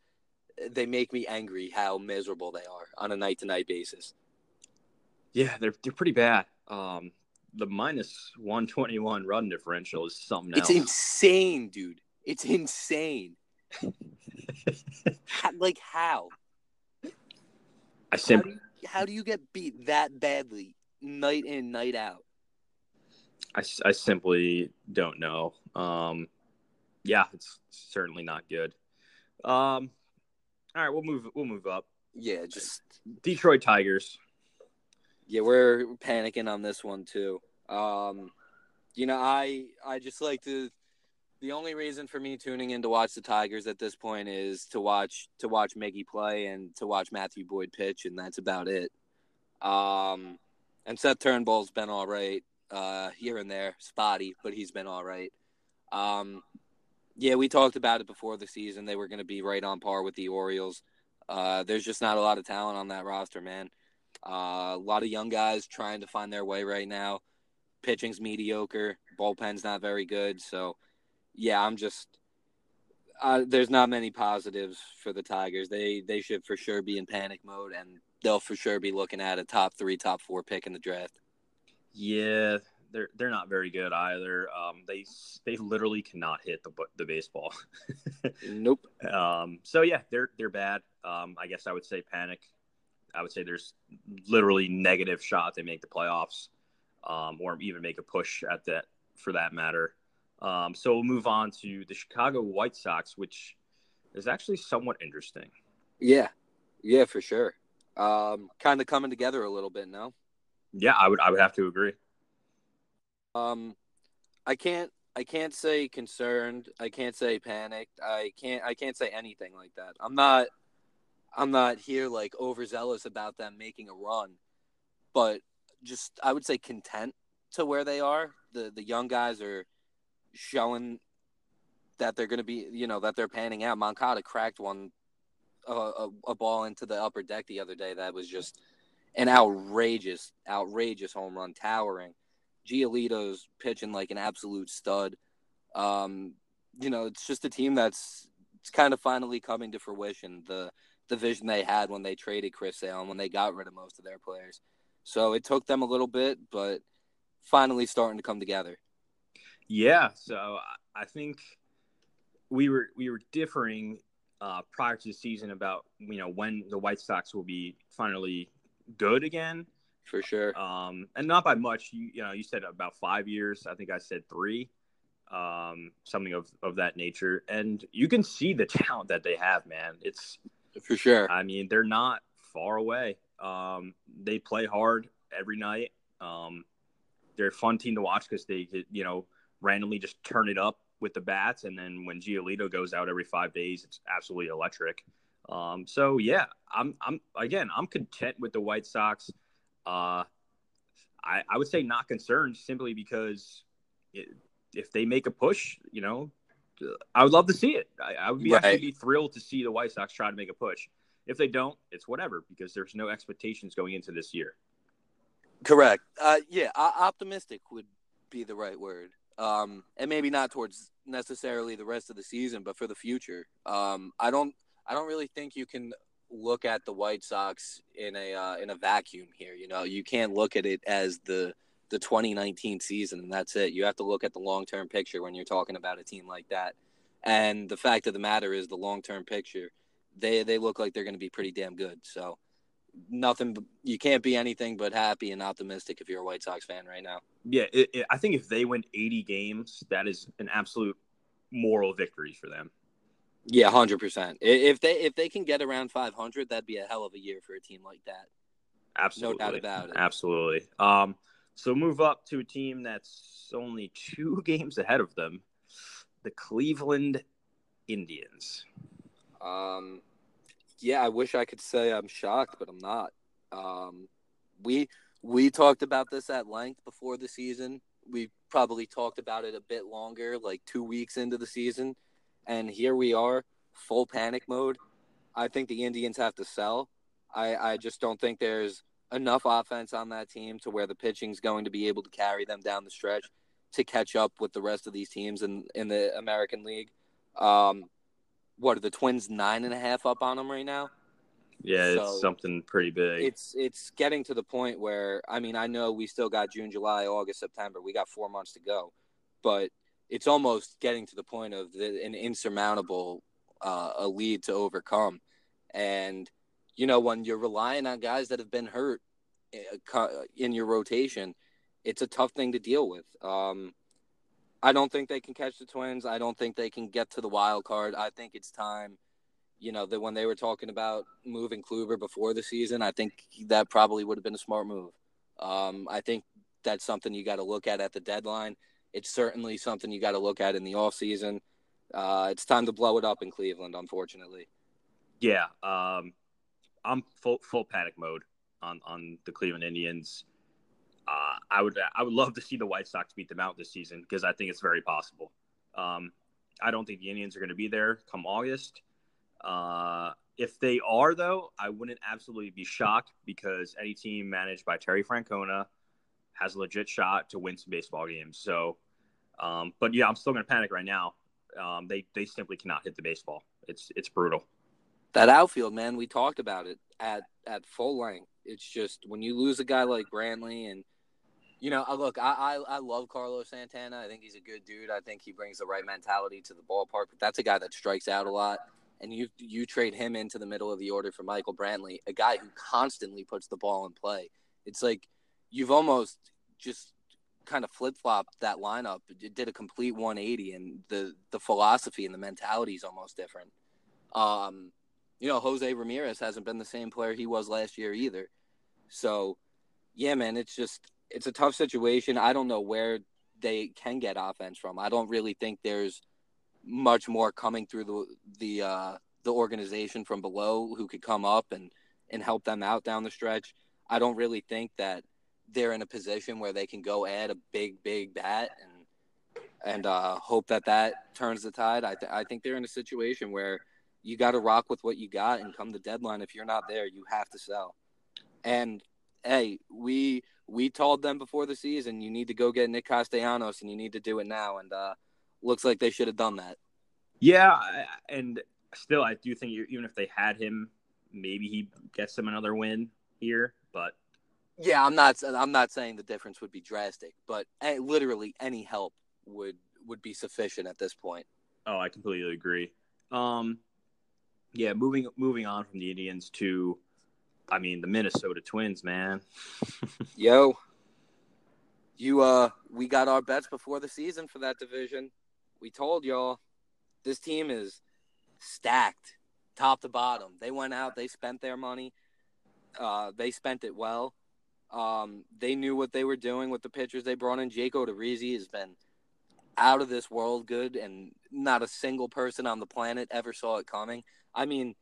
they make me angry how miserable they are on a night to night basis. yeah they're they're pretty bad um the minus 121 run differential is something It's else insane, dude. It's insane. How, like how? i How simply do, you, how do you get beat that badly night in, night out? I, I simply don't know um yeah it's certainly not good um All right, we'll move. We'll move up. Yeah, just Detroit Tigers. yeah, we're panicking on this one too. Um, you know, I I just like to. The only reason for me tuning in to watch the Tigers at this point is to watch to watch Miggy play and to watch Matthew Boyd pitch, and that's about it. Um, and Seth Turnbull's been all right uh, here and there, spotty, but he's been all right. Um, yeah, we talked about it before the season. They were going to be right on par with the Orioles. Uh, there's just not a lot of talent on that roster, man. Uh, a lot of young guys trying to find their way right now. Pitching's mediocre. Bullpen's not very good. So, yeah, I'm just. Uh, there's not many positives for the Tigers. They they should for sure be in panic mode, and they'll for sure be looking at a top three, top four pick in the draft. Yeah, they're they're not very good either. Um, they they literally cannot hit the the baseball. nope. Um, so yeah, they're they're bad. Um, I guess I would say panic. I would say there's literally negative shot they make the playoffs, um, or even make a push at that for that matter. Um, so we'll move on to the Chicago White Sox, which is actually somewhat interesting. Yeah, yeah, for sure. Um, kind of coming together a little bit now. Yeah, I would I would have to agree. Um, I can't I can't say concerned. I can't say panicked. I can't I can't say anything like that. I'm not I'm not here like overzealous about them making a run, but just I would say content to where they are. The the young guys are showing that they're going to be, you know, that they're panning out. Moncada cracked one a, a ball into the upper deck the other day that was just an outrageous, outrageous home run, towering. Giolito's pitching like an absolute stud. Um, you know, it's just a team that's it's kind of finally coming to fruition. The the vision they had when they traded Chris Sale and when they got rid of most of their players. So it took them a little bit, but finally starting to come together. Yeah, so I think we were we were differing uh, prior to the season about you know when the White Sox will be finally good again. For sure. Um, and not by much. You, you know, you said about five years. I think I said three. Um, something of, of that nature. And you can see the talent that they have, man. It's for sure. I mean, they're not far away. Um, they play hard every night. Um, they're a fun team to watch because they, you know, randomly just turn it up with the bats. And then when Giolito goes out every five days, it's absolutely electric. Um, so yeah, I'm, I'm again, I'm content with the White Sox. Uh, I, I would say not concerned simply because it, if they make a push, you know, I would love to see it. I, I would be right. actually be thrilled to see the White Sox try to make a push. If they don't, it's whatever because there's no expectations going into this year. Correct. Uh, yeah, optimistic would be the right word. Um, and maybe not towards necessarily the rest of the season, but for the future. Um, I don't. I don't really think you can look at the White Sox in a uh, in a vacuum here. You know, you can't look at it as the the 2019 season and that's it. You have to look at the long term picture when you're talking about a team like that. And the fact of the matter is, the long term picture, they they look like they're going to be pretty damn good. So nothing, you can't be anything but happy and optimistic if you're a White Sox fan right now. Yeah, it, it, I think if they win 80 games, that is an absolute moral victory for them. Yeah, hundred percent. If they if they can get around five hundred, that'd be a hell of a year for a team like that. Absolutely, no doubt about it. Absolutely. Um, so move up to a team that's only two games ahead of them, the Cleveland Indians. Um, yeah, I wish I could say I'm shocked, but I'm not. Um, we we talked about this at length before the season. We probably talked about it a bit longer, like two weeks into the season and here we are, full panic mode. I think the Indians have to sell. I, I just don't think there's enough offense on that team to where the pitching's going to be able to carry them down the stretch to catch up with the rest of these teams in, in the American League. Um, what are the Twins nine and a half up on them right now? Yeah, so it's something pretty big. It's it's getting to the point where I mean I know we still got June, July, August, September. We got four months to go, but it's almost getting to the point of the, an insurmountable uh, a lead to overcome. And you know, when you're relying on guys that have been hurt uh, in your rotation, it's a tough thing to deal with. Um, I don't think they can catch the Twins. I don't think they can get to the wild card. I think it's time. you know, that when they were talking about moving Kluber before the season, I think that probably would have been a smart move. Um, I think that's something you got to look at at the deadline. It's certainly something you got to look at in the off season. Uh, it's time to blow it up in Cleveland, unfortunately. Yeah, um, I'm full full panic mode on on the Cleveland Indians. Uh, I would I would love to see the White Sox beat them out this season because I think it's very possible. Um, I don't think the Indians are going to be there come August. Uh, if they are, though, I wouldn't absolutely be shocked because any team managed by Terry Francona has a legit shot to win some baseball games. So, um, but yeah, I'm still going to panic right now. Um, they they simply cannot hit the baseball. It's it's brutal. That outfield, man, we talked about it at at full length. It's just when you lose a guy like Brantley and you know, uh, look, I, I, I love Carlos Santana. I think he's a good dude. I think he brings the right mentality to the ballpark. But that's a guy that strikes out a lot and you you trade him into the middle of the order for Michael Brantley, a guy who constantly puts the ball in play. It's like you've almost just kind of flip flopped that lineup. It did a complete 180, and the the philosophy and the mentality is almost different. Um, you know, Jose Ramirez hasn't been the same player he was last year either. So, yeah, man, it's just it's a tough situation. I don't know where they can get offense from. I don't really think there's much more coming through the the uh, the organization from below who could come up and and help them out down the stretch. I don't really think that they're in a position where they can go add a big big bat and and uh, hope that that turns the tide. I th- I think they're in a situation where you got to rock with what you got and come the deadline. If you're not there, you have to sell. And hey, we we told them before the season you need to go get Nick Castellanos and you need to do it now. And uh, looks like they should have done that. Yeah, and still, I do think even if they had him, maybe he gets them another win here. But yeah, I'm not. I'm not saying the difference would be drastic, but literally any help would would be sufficient at this point. Oh, I completely agree. Um, yeah, moving moving on from the Indians to, I mean, the Minnesota Twins, man. Yo, you uh, we got our bets before the season for that division we told y'all this team is stacked top to bottom. They went out, they spent their money, uh, they spent it well. Um, they knew what they were doing with the pitchers they brought in. Jake Odorizzi has been out of this world good, and not a single person on the planet ever saw it coming. I mean,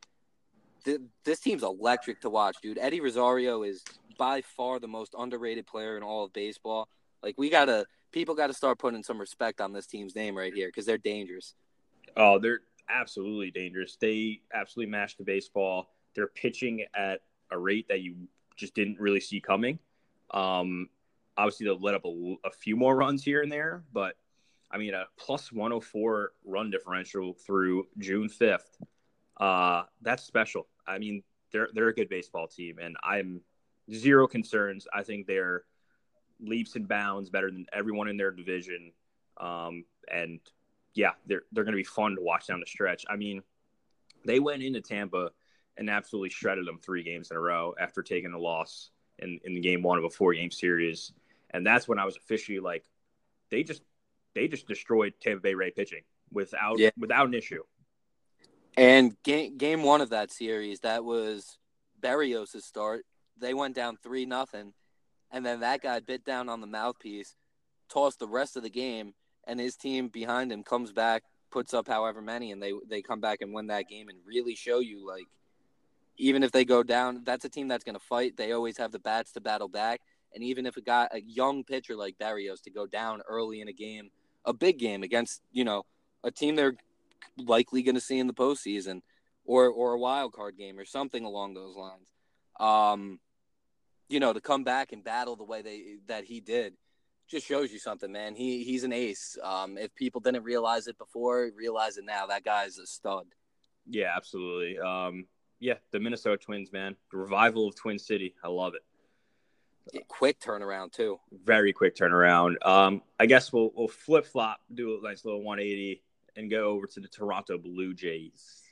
th- this team's electric to watch, dude. Eddie Rosario is by far the most underrated player in all of baseball. Like, we gotta people got to start putting some respect on this team's name right here because they're dangerous. Oh, they're absolutely dangerous. They absolutely mash the baseball. They're pitching at a rate that you just didn't really see coming. Um, obviously, they'll let up a, a few more runs here and there, but I mean, a plus 104 run differential through June 5th. Uh, that's special. I mean, they're they're a good baseball team, and I'm zero concerns. I think they're leaps and bounds better than everyone in their division. Um, and yeah, they're they're going to be fun to watch down the stretch. I mean, they went into Tampa and absolutely shredded them three games in a row after taking a loss in in the game one of a four game series, and that's when I was officially like, they just they just destroyed Tampa Bay Ray pitching without yeah. without an issue. And game game one of that series, that was Berrios' start. They went down three nothing, and then that guy bit down on the mouthpiece, tossed the rest of the game, and his team behind him comes back, puts up however many, and they they come back and win that game and really show you like even if they go down, that's a team that's going to fight. They always have the bats to battle back, and even if a guy a young pitcher like Berrios to go down early in a game, a big game against you know a team they're likely going to see in the postseason, or or a wild card game or something along those lines. Um, you know, to come back and battle the way they that he did just shows you something, man. He he's an ace. Um, if people didn't realize it before, realize it now. That guy's a stud. Yeah, absolutely. Um, yeah, the Minnesota Twins, man, the revival of Twin City. I love it. Yeah, quick turnaround too. Very quick turnaround. Um, I guess we'll we'll flip flop, do a nice little 180, and go over to the Toronto Blue Jays.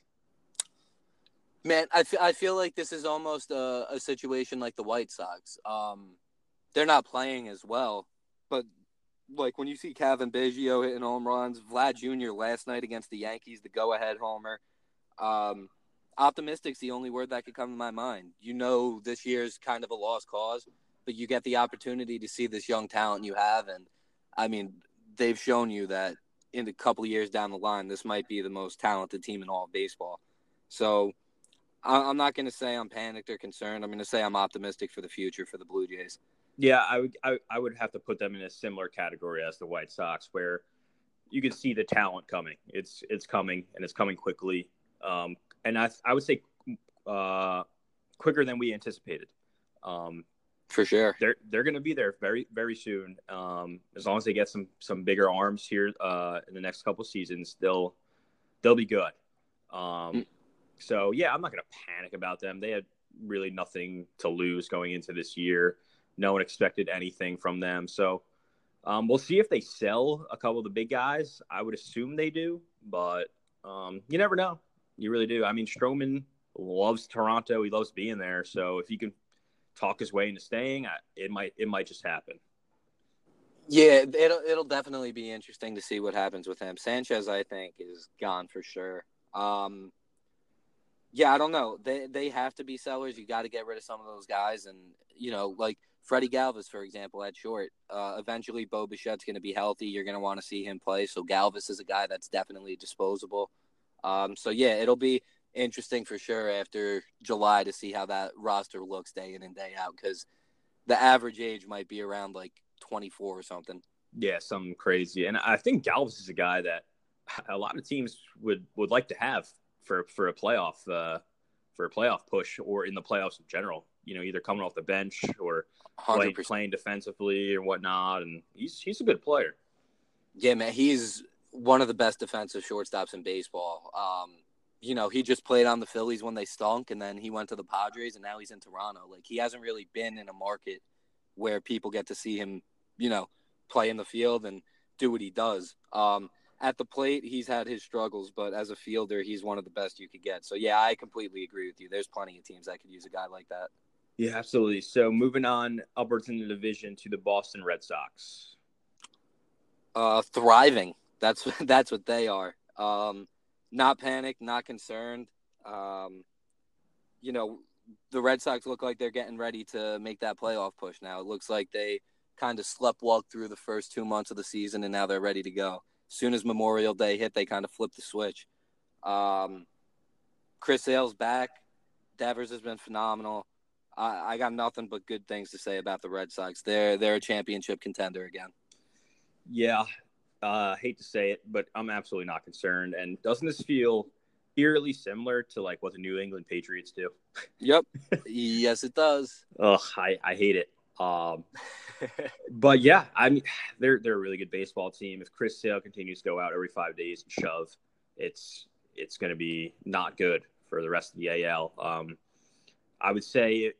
Man, I, f- I feel like this is almost a, a situation like the White Sox. Um, they're not playing as well, but like when you see Cavan Biggio hitting home runs, Vlad Jr. last night against the Yankees, the go-ahead homer. Um, optimistic's the only word that could come to my mind. You know, this year's kind of a lost cause, but you get the opportunity to see this young talent you have, and I mean, they've shown you that in a couple years down the line, this might be the most talented team in all of baseball. So I'm not going to say I'm panicked or concerned. I'm going to say I'm optimistic for the future for the Blue Jays. Yeah, I would I, I would have to put them in a similar category as the White Sox, where you can see the talent coming. It's it's coming and it's coming quickly. Um, and I I would say uh, quicker than we anticipated. Um, for sure, they're they're going to be there very very soon. Um, as long as they get some some bigger arms here uh, in the next couple seasons, they'll they'll be good. Um, mm. So yeah, I'm not going to panic about them. They had really nothing to lose going into this year. No one expected anything from them. So um, we'll see if they sell a couple of the big guys. I would assume they do, but um, you never know. You really do. I mean, Stroman loves Toronto. He loves being there. So if he can talk his way into staying, it might it might just happen. Yeah, it'll it'll definitely be interesting to see what happens with him. Sanchez, I think, is gone for sure. Um, yeah, I don't know. They they have to be sellers. You got to get rid of some of those guys, and you know, like Freddie Galvis, for example, at short. Uh, eventually, Bo Bichette's going to be healthy. You're going to want to see him play. So Galvis is a guy that's definitely disposable. Um, so yeah, it'll be interesting for sure after July to see how that roster looks day in and day out because the average age might be around like 24 or something. Yeah, something crazy. And I think Galvis is a guy that a lot of teams would would like to have for for a playoff uh, for a playoff push or in the playoffs in general you know, either coming off the bench or playing, playing, defensively or whatnot. And he's he's a good player. Yeah, man, he's one of the best defensive shortstops in baseball. Um, you know, he just played on the Phillies when they stunk, and then he went to the Padres, and now he's in Toronto. Like he hasn't really been in a market where people get to see him, you know, play in the field and do what he does. Um, at the plate, he's had his struggles, but as a fielder, he's one of the best you could get. So yeah, I completely agree with you. There's plenty of teams that could use a guy like that. Yeah, absolutely. So moving on upwards in the division to the Boston Red Sox. Uh, thriving. That's that's what they are. Um, not panicked, not concerned. Um, you know, the Red Sox look like they're getting ready to make that playoff push now. It looks like they kind of slept walk through the first two months of the season, and now they're ready to go. As soon as Memorial Day hit, they kind of flipped the switch. Um, Chris Sale's back. Devers has been phenomenal. I, I got nothing but good things to say about the Red Sox. They're they're a championship contender again. Yeah, uh, hate to say it, but I'm absolutely not concerned. And doesn't this feel eerily similar to like what the New England Patriots do? Yep. yes, it does. Ugh, I, I hate it. Um, but yeah, I mean, they're they're a really good baseball team. If Chris Sale continues to go out every five days and shove, it's it's going to be not good for the rest of the AL. Um, I would say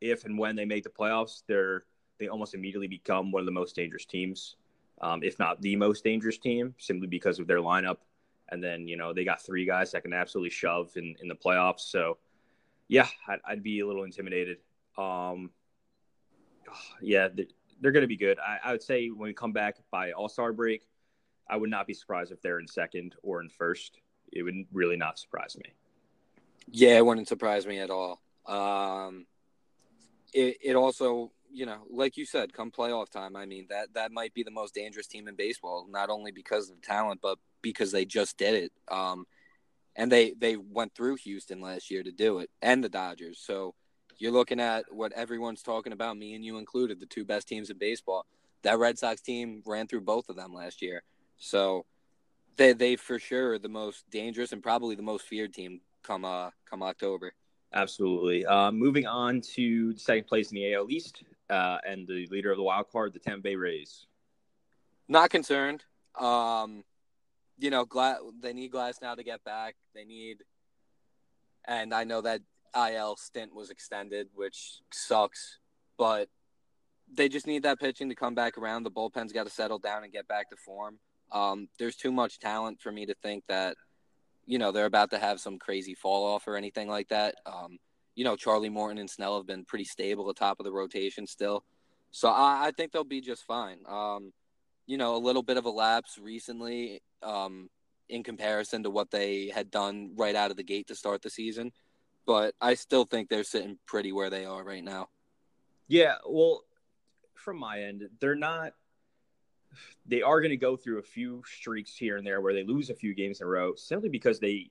if and when they make the playoffs, they're they almost immediately become one of the most dangerous teams, um, if not the most dangerous team, simply because of their lineup. And then you know they got three guys that can absolutely shove in in the playoffs. So yeah, I'd, I'd be a little intimidated. Um, yeah, they're, they're going to be good. I, I would say when we come back by All Star break, I would not be surprised if they're in second or in first. It would really not surprise me. Yeah, it wouldn't surprise me at all. Um, it, it also, you know, like you said, come playoff time, I mean that that might be the most dangerous team in baseball, not only because of the talent, but because they just did it. Um, and they they went through Houston last year to do it, and the Dodgers. So you're looking at what everyone's talking about, me and you included, the two best teams in baseball. That Red Sox team ran through both of them last year. So they they for sure are the most dangerous and probably the most feared team come uh come October. Absolutely. Uh, moving on to second place in the AL East uh, and the leader of the wild card, the Tampa Bay Rays. Not concerned. Um, you know, Gla- they need Glasnow to get back. They need, and I know that IL stint was extended, which sucks, but they just need that pitching to come back around. The bullpen's got to settle down and get back to form. Um, there's too much talent for me to think that – you know they're about to have some crazy fall off or anything like that. Um, you know, Charlie Morton and Snell have been pretty stable at top of the rotation still, so I, I think they'll be just fine. Um, you know, a little bit of a lapse recently um, in comparison to what they had done right out of the gate to start the season, but I still think they're sitting pretty where they are right now. Yeah, well, from my end, they're not. They are going to go through a few streaks here and there where they lose a few games in a row simply because they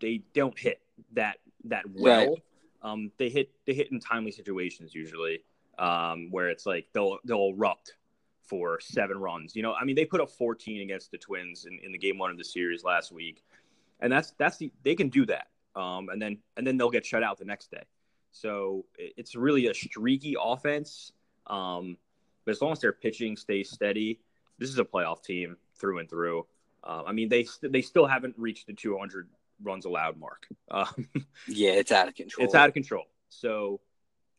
they don't hit that that well. Right. Um, they hit they hit in timely situations usually, um, where it's like they'll they'll erupt for seven runs. You know, I mean, they put up 14 against the Twins in, in the game one of the series last week, and that's that's the they can do that. Um, and then and then they'll get shut out the next day. So it's really a streaky offense. Um, but as long as their pitching stays steady, this is a playoff team through and through. Uh, I mean, they they still haven't reached the 200 runs allowed mark. Um, yeah, it's out of control. It's out of control. So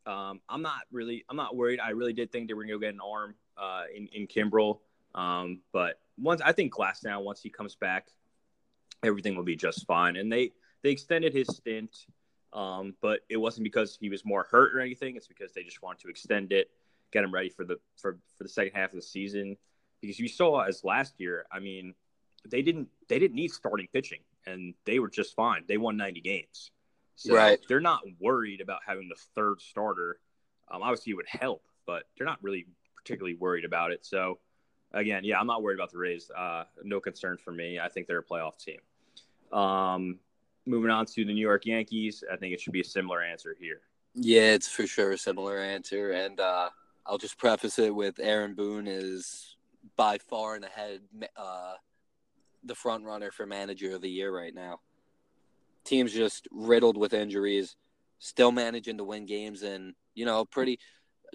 um, I'm not really I'm not worried. I really did think they were going to go get an arm uh, in in Kimbrel, um, but once I think Glasnow once he comes back, everything will be just fine. And they they extended his stint, um, but it wasn't because he was more hurt or anything. It's because they just wanted to extend it, get him ready for the for for the second half of the season. Because you saw as last year, I mean, they didn't they didn't need starting pitching, and they were just fine. They won ninety games, so right. they're not worried about having the third starter. Um, obviously, it would help, but they're not really particularly worried about it. So, again, yeah, I'm not worried about the Rays. Uh, no concern for me. I think they're a playoff team. Um, moving on to the New York Yankees, I think it should be a similar answer here. Yeah, it's for sure a similar answer, and uh, I'll just preface it with Aaron Boone is by far and ahead uh, the front runner for manager of the year right now. Team's just riddled with injuries, still managing to win games, and you know, pretty.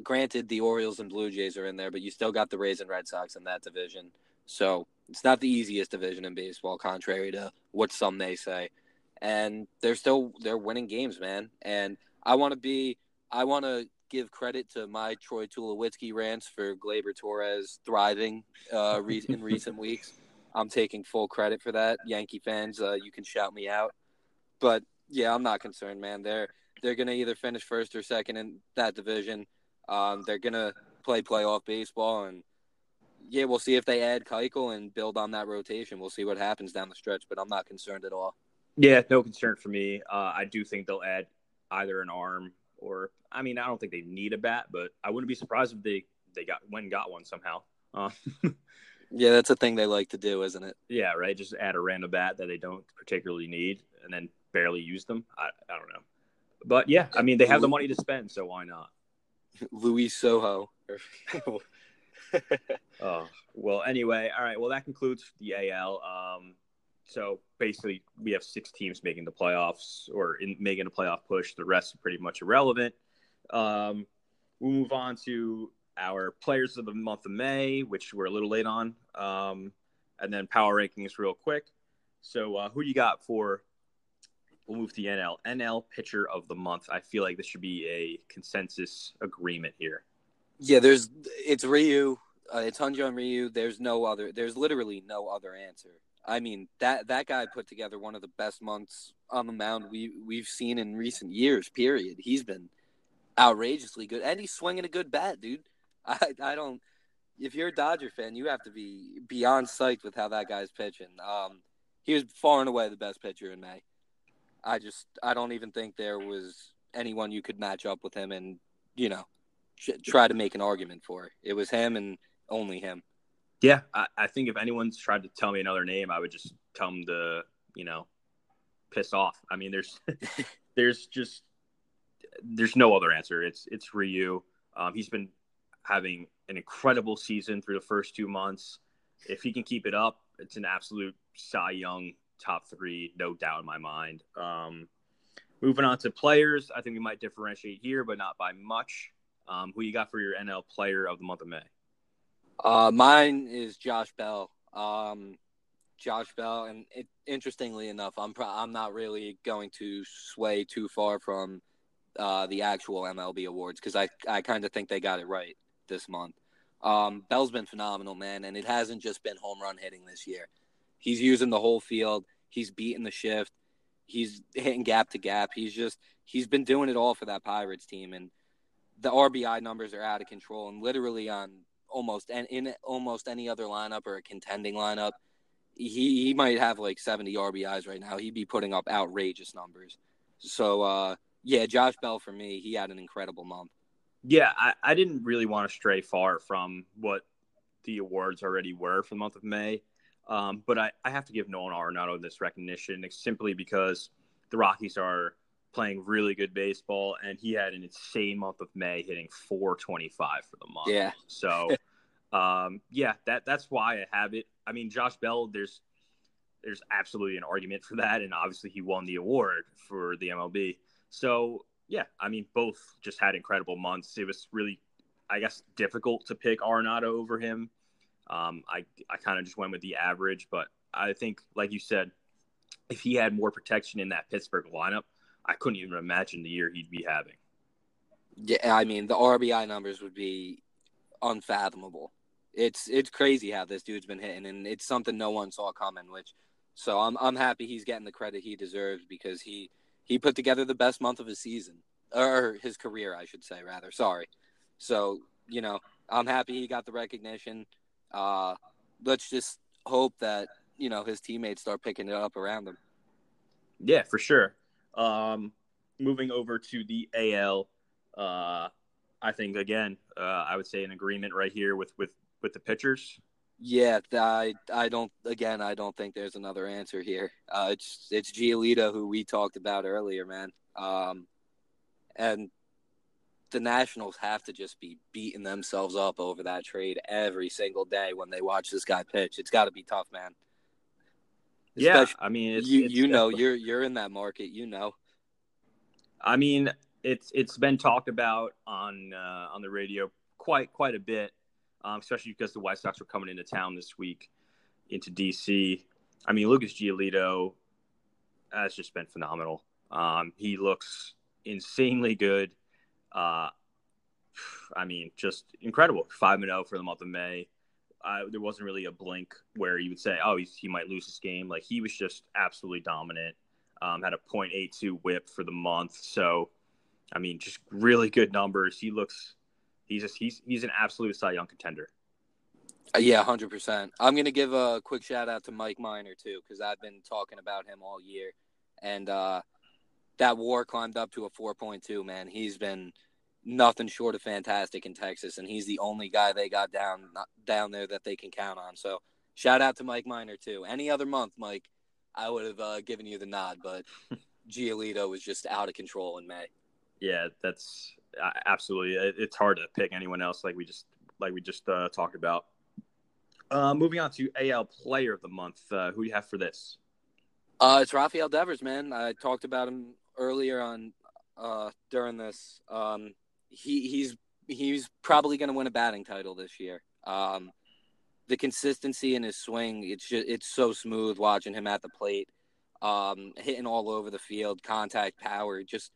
Granted, the Orioles and Blue Jays are in there, but you still got the Rays and Red Sox in that division. So it's not the easiest division in baseball, contrary to what some may say and they're still they're winning games, man. And I want to be I want to give credit to my Troy Tulowitzki rants for Gleyber Torres thriving uh, re- in recent weeks. I'm taking full credit for that. Yankee fans, uh, you can shout me out. But yeah, I'm not concerned, man. They're they're gonna either finish first or second in that division. Um, they're gonna play playoff baseball, and yeah, we'll see if they add Keuchel and build on that rotation. We'll see what happens down the stretch, but I'm not concerned at all. Yeah, no concern for me. Uh, I do think they'll add either an arm or, I mean, I don't think they need a bat, but I wouldn't be surprised if they they got when got one somehow. Uh, yeah, that's a thing they like to do, isn't it? Yeah, right. Just add a random bat that they don't particularly need, and then barely use them. I, I don't know, but yeah, I mean, they have the money to spend, so why not? Luis Sojo. oh well. Anyway, all right. Well, that concludes the AL. Um, so basically, we have six teams making the playoffs or in, making a playoff push. The rest are pretty much irrelevant. Um, we'll move on to our players of the month of May, which we're a little late on, um, and then power rankings real quick. So, uh, who you got for? We'll move to the NL. NL pitcher of the month. I feel like this should be a consensus agreement here. Yeah, there's it's Ryu. Uh, it's Hyun-Jin Ryu. There's no other. There's literally no other answer. I mean that that guy put together one of the best months on the mound we we've seen in recent years. Period. He's been outrageously good, and he's swinging a good bat, dude. I I don't. If you're a Dodger fan, you have to be beyond psyched with how that guy's pitching. Um, he was far and away the best pitcher in May. I just I don't even think there was anyone you could match up with him and you know try to make an argument for. It was him and only him. Yeah, I, I, think if anyone's tried to tell me another name, I would just tell them to, you know, piss off. I mean, there's, there's just, there's no other answer. It's, it's Ryu. Um, he's been having an incredible season through the first two months. If he can keep it up, it's an absolute Cy Young top three, no doubt in my mind. Um, moving on to players, I think we might differentiate here, but not by much. Um, who you got for your NL Player of the Month of May? Uh, mine is Josh Bell. Um, Josh Bell, and it, interestingly enough, I'm pro- I'm not really going to sway too far from uh, the actual MLB awards because I I kind of think they got it right this month. Um, Bell's been phenomenal, man, and it hasn't just been home run hitting this year. He's using the whole field. He's beating the shift. He's hitting gap to gap. He's just he's been doing it all for that Pirates team, and the RBI numbers are out of control. And literally on almost and in almost any other lineup or a contending lineup, he he might have like 70 RBIs right now. He'd be putting up outrageous numbers. So uh, yeah, Josh Bell for me, he had an incredible month. Yeah, I, I didn't really want to stray far from what the awards already were for the month of May. Um, but I, I have to give Nolan Arenado this recognition simply because the Rockies are playing really good baseball, and he had an insane month of May, hitting 425 for the month. Yeah. So, um, yeah, that that's why I have it. I mean, Josh Bell, there's there's absolutely an argument for that, and obviously he won the award for the MLB. So, yeah, I mean, both just had incredible months. It was really, I guess, difficult to pick Arenado over him. Um, I I kind of just went with the average, but I think, like you said, if he had more protection in that Pittsburgh lineup, I couldn't even imagine the year he'd be having. Yeah, I mean the RBI numbers would be unfathomable. It's it's crazy how this dude's been hitting, and it's something no one saw coming. Which, so I'm I'm happy he's getting the credit he deserves because he he put together the best month of his season or his career, I should say, rather. Sorry. So you know I'm happy he got the recognition. Uh, let's just hope that you know his teammates start picking it up around him. Yeah, for sure. Um, moving over to the AL, uh, I think again, uh, I would say an agreement right here with with with the pitchers. Yeah, I I don't again I don't think there's another answer here. Uh, it's it's Giolito who we talked about earlier, man. Um, and the Nationals have to just be beating themselves up over that trade every single day when they watch this guy pitch. It's got to be tough, man. Especially, yeah, I mean, it's, you it's you know you're you're in that market, you know. I mean, it's it's been talked about on uh, on the radio quite quite a bit, um, especially because the White Sox were coming into town this week into DC. I mean, Lucas Giolito has just been phenomenal. Um, he looks insanely good. Uh, I mean, just incredible. Five and zero oh for the month of May. Uh, there wasn't really a blink where you would say, "Oh, he might lose this game." Like he was just absolutely dominant. Um, had a .82 WHIP for the month. So, I mean, just really good numbers. He looks, he's just he's he's an absolute Cy Young contender. Uh, yeah, hundred percent. I'm gonna give a quick shout out to Mike Minor too, because I've been talking about him all year, and uh, that WAR climbed up to a 4.2. Man, he's been nothing short of fantastic in Texas, and he's the only guy they got down down there that they can count on. So shout out to Mike Minor too. Any other month, Mike, I would have uh, given you the nod, but Giolito was just out of control in May. Yeah, that's absolutely. It's hard to pick anyone else like we just like we just uh, talked about. Uh, moving on to AL Player of the Month, uh, who do you have for this? Uh, it's Rafael Devers, man. I talked about him earlier on uh, during this. Um, he he's he's probably going to win a batting title this year. Um, the consistency in his swing, it's it's so smooth watching him at the plate, um, hitting all over the field, contact power, just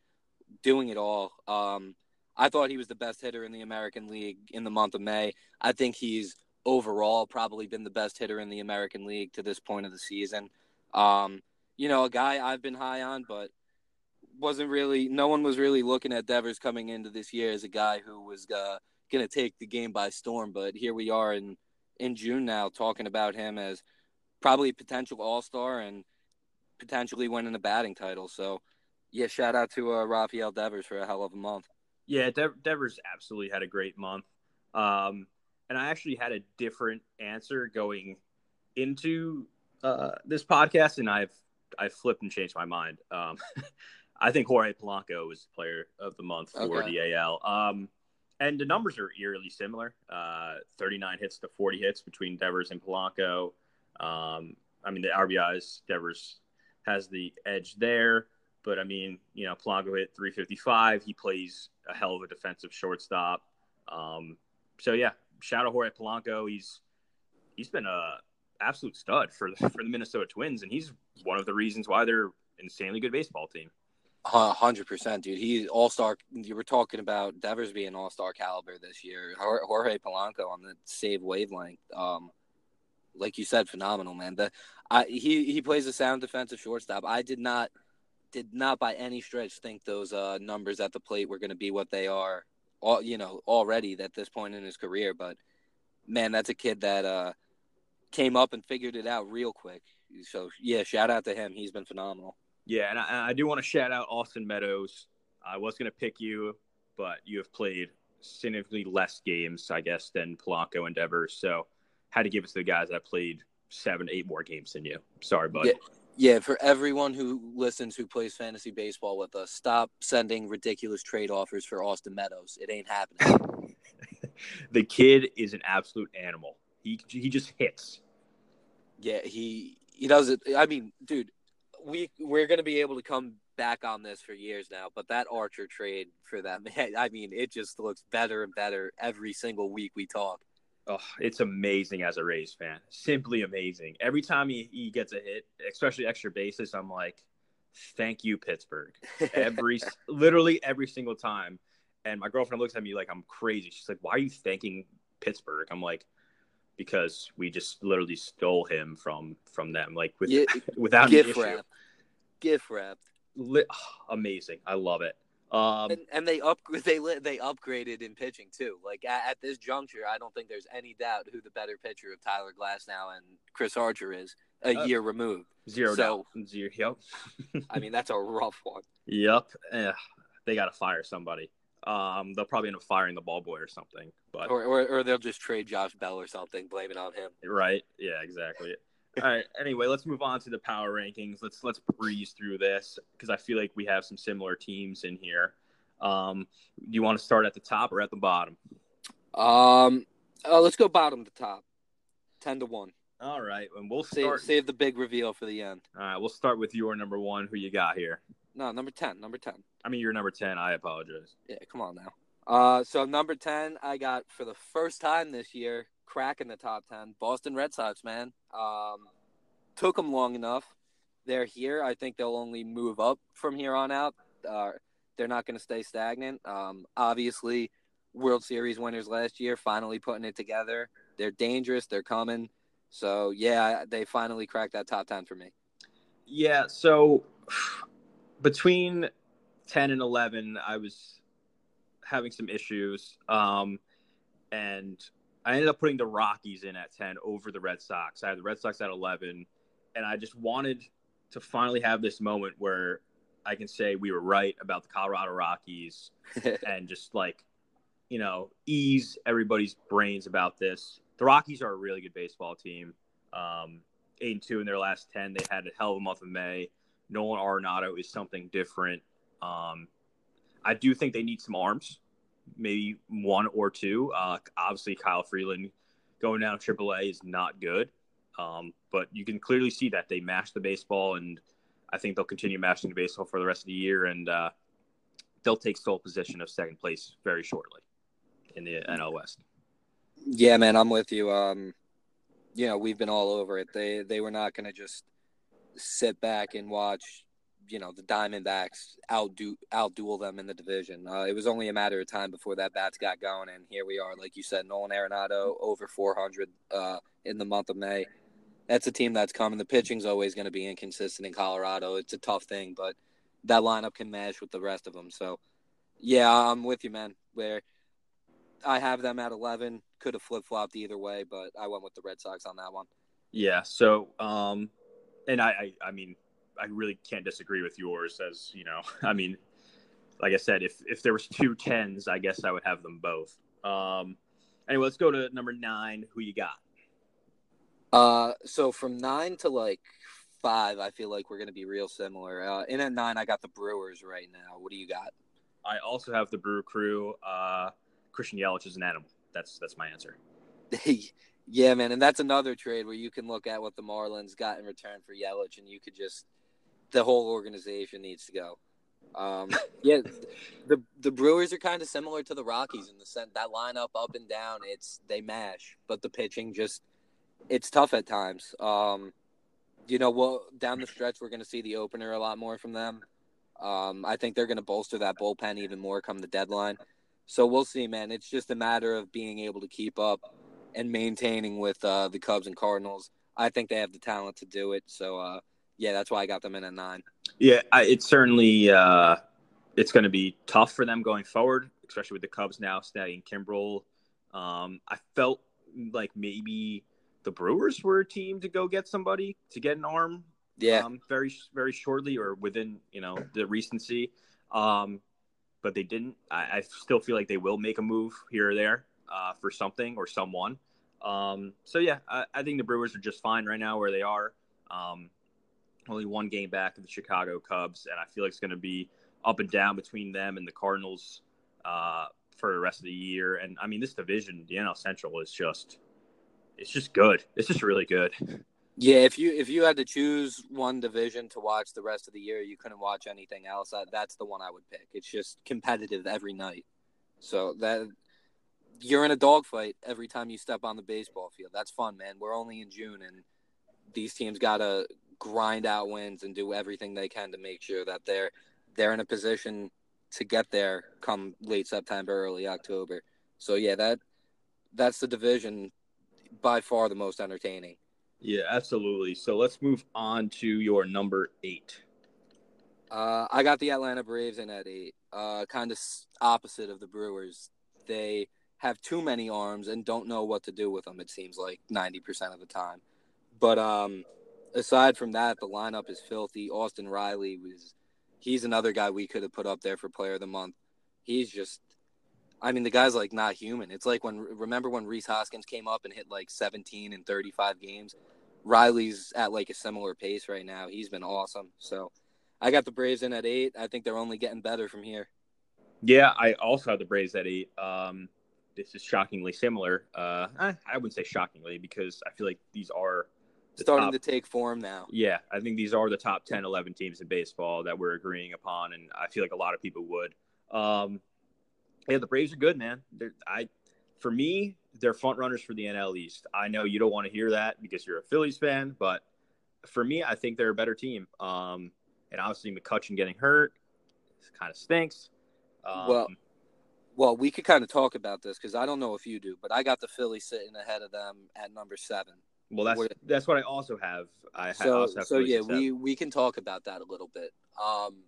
doing it all. Um, I thought he was the best hitter in the American League in the month of May. I think he's overall probably been the best hitter in the American League to this point of the season. Um, you know, a guy I've been high on, but wasn't really no one was really looking at Devers coming into this year as a guy who was uh, going to take the game by storm. But here we are in in June now, talking about him as probably a potential All Star and potentially winning a batting title. So, yeah, shout out to uh, Rafael Devers for a hell of a month. Yeah, De- Devers absolutely had a great month. Um, and I actually had a different answer going into uh, this podcast, and I've I flipped and changed my mind. Um, I think Jorge Polanco was the player of the month for okay. the AL. Um, and the numbers are eerily similar uh, 39 hits to 40 hits between Devers and Polanco. Um, I mean, the RBIs, Devers has the edge there. But I mean, you know, Polanco hit 355. He plays a hell of a defensive shortstop. Um, so yeah, shout out Jorge Polanco. He's he's been a absolute stud for the, for the Minnesota Twins, and he's one of the reasons why they're an insanely good baseball team. Hundred percent, dude. He's all star. You were talking about Devers being all star caliber this year. Jorge Polanco on the save wavelength. Um, like you said, phenomenal, man. The I, he he plays a sound defensive shortstop. I did not did not by any stretch think those uh, numbers at the plate were going to be what they are. All you know already at this point in his career, but man, that's a kid that uh, came up and figured it out real quick. So yeah, shout out to him. He's been phenomenal. Yeah, and I, I do want to shout out Austin Meadows. I was going to pick you, but you have played significantly less games, I guess, than Polanco and Devers. So had to give it to the guys that played seven, eight more games than you. Sorry, bud. Yeah. Yeah, for everyone who listens who plays fantasy baseball with us, stop sending ridiculous trade offers for Austin Meadows. It ain't happening. the kid is an absolute animal. He he just hits. Yeah, he he does it. I mean, dude, we we're gonna be able to come back on this for years now, but that Archer trade for that man, I mean, it just looks better and better every single week we talk. Oh, it's amazing as a Rays fan. Simply amazing. Every time he, he gets a hit, especially extra bases, I'm like, thank you, Pittsburgh. Every literally every single time. And my girlfriend looks at me like I'm crazy. She's like, Why are you thanking Pittsburgh? I'm like, because we just literally stole him from from them, like with yeah, without gift wrap, gift wrap, Li- oh, amazing, I love it. Um, and, and, they up they they upgraded in pitching too. Like at, at, this juncture, I don't think there's any doubt who the better pitcher of Tyler Glasnow and Chris Archer is a uh, year removed. Zero so, doubt. Zero. Yep. I mean, that's a rough one. Yep. Eh, they got to fire somebody. Um, they'll probably end up firing the ball boy or something. But or, or, or they'll just trade Josh Bell or something, blame it on him. Right? Yeah, exactly. All right. Anyway, let's move on to the power rankings. Let's let's breeze through this because I feel like we have some similar teams in here. Um, do you want to start at the top or at the bottom? Um, uh, let's go bottom to top, ten to one. All right, and we'll start. Save, save the big reveal for the end. All right, we'll start with your number one. Who you got here? No, number ten. Number ten. I mean, you're number ten. I apologize. Yeah, come on now. Uh, so number ten, I got for the first time this year, cracking the top ten. Boston Red Sox, man. Um, took them long enough. They're here. I think they'll only move up from here on out. Uh, they're not going to stay stagnant. Um, obviously, World Series winners last year, finally putting it together. They're dangerous. They're coming. So yeah, they finally cracked that top ten for me. Yeah. So between 10 and 11, I was having some issues. Um, and I ended up putting the Rockies in at 10 over the Red Sox. I had the Red Sox at 11. And I just wanted to finally have this moment where I can say we were right about the Colorado Rockies and just like, you know, ease everybody's brains about this. The Rockies are a really good baseball team. Um, eight and two in their last 10. They had a hell of a month of May. Nolan Arenado is something different. Um, I do think they need some arms, maybe one or two. Uh, obviously, Kyle Freeland going down to AAA is not good, um, but you can clearly see that they mash the baseball, and I think they'll continue mashing the baseball for the rest of the year, and uh, they'll take sole position of second place very shortly in the NL West. Yeah, man, I'm with you. Um, you know, we've been all over it. They they were not going to just sit back and watch, you know, the Diamondbacks outdo outduel them in the division. Uh, it was only a matter of time before that bats got going, and here we are. Like you said, Nolan Arenado over 400 uh, in the month of May. That's a team that's coming. The pitching's always going to be inconsistent in Colorado. It's a tough thing, but that lineup can match with the rest of them. So, yeah, I'm with you, man. Where I have them at 11. Could have flip flopped either way, but I went with the Red Sox on that one. Yeah. So, um, and I, I, I mean, I really can't disagree with yours. As you know, I mean, like I said, if if there was two tens, I guess I would have them both. Um, anyway, let's go to number nine. Who you got? Uh, so from nine to like five, I feel like we're going to be real similar. Uh, in at nine, I got the Brewers right now. What do you got? I also have the Brew Crew. Uh, Christian Yelich is an animal. That's that's my answer. Yeah, man, and that's another trade where you can look at what the Marlins got in return for Yelich, and you could just the whole organization needs to go. Um, yeah, the the Brewers are kind of similar to the Rockies in the sense that lineup up and down, it's they mash, but the pitching just it's tough at times. Um, you know, well down the stretch we're going to see the opener a lot more from them. Um, I think they're going to bolster that bullpen even more come the deadline. So we'll see, man. It's just a matter of being able to keep up and maintaining with uh, the Cubs and Cardinals. I think they have the talent to do it. So uh, yeah, that's why I got them in at nine. Yeah, I, it's certainly uh, it's going to be tough for them going forward, especially with the Cubs now snagging Kimbrel. Um, I felt like maybe the Brewers were a team to go get somebody to get an arm Yeah. um, very very shortly or within you know the recency. Um, but they didn't. I, I still feel like they will make a move here or there uh, for something or someone. Um, so yeah, I, I think the Brewers are just fine right now where they are. Um, only one game back of the Chicago Cubs, and I feel like it's going to be up and down between them and the Cardinals uh, for the rest of the year. And I mean, this division, the NL Central, is just it's just good. It's just really good. Yeah, if you if you had to choose one division to watch the rest of the year, you couldn't watch anything else. That, that's the one I would pick. It's just competitive every night. So that you're in a dogfight every time you step on the baseball field. That's fun, man. We're only in June, and these teams gotta grind out wins and do everything they can to make sure that they're they're in a position to get there come late September, early October. So yeah, that that's the division by far the most entertaining. Yeah, absolutely. So let's move on to your number eight. Uh, I got the Atlanta Braves in at eight. Uh, kind of opposite of the Brewers. They have too many arms and don't know what to do with them. It seems like ninety percent of the time. But um, aside from that, the lineup is filthy. Austin Riley was he's another guy we could have put up there for Player of the Month. He's just, I mean, the guy's like not human. It's like when remember when Rhys Hoskins came up and hit like seventeen in thirty five games. Riley's at like a similar pace right now. He's been awesome. So I got the Braves in at eight. I think they're only getting better from here. Yeah, I also have the Braves at eight. Um, this is shockingly similar. Uh, I wouldn't say shockingly because I feel like these are Starting top- to take form now. Yeah, I think these are the top 10, 11 teams in baseball that we're agreeing upon, and I feel like a lot of people would. Um, yeah, the Braves are good, man. They're, I, for me, they're front runners for the NL East. I know you don't want to hear that because you're a Phillies fan, but for me, I think they're a better team. Um, and obviously, McCutchen getting hurt kind of stinks. Um, Well, Well, we could kind of talk about this because I don't know if you do, but I got the Phillies sitting ahead of them at number seven. Well, that's what- that's what I also have. I ha- So, also have so yeah, we we can talk about that a little bit. Um,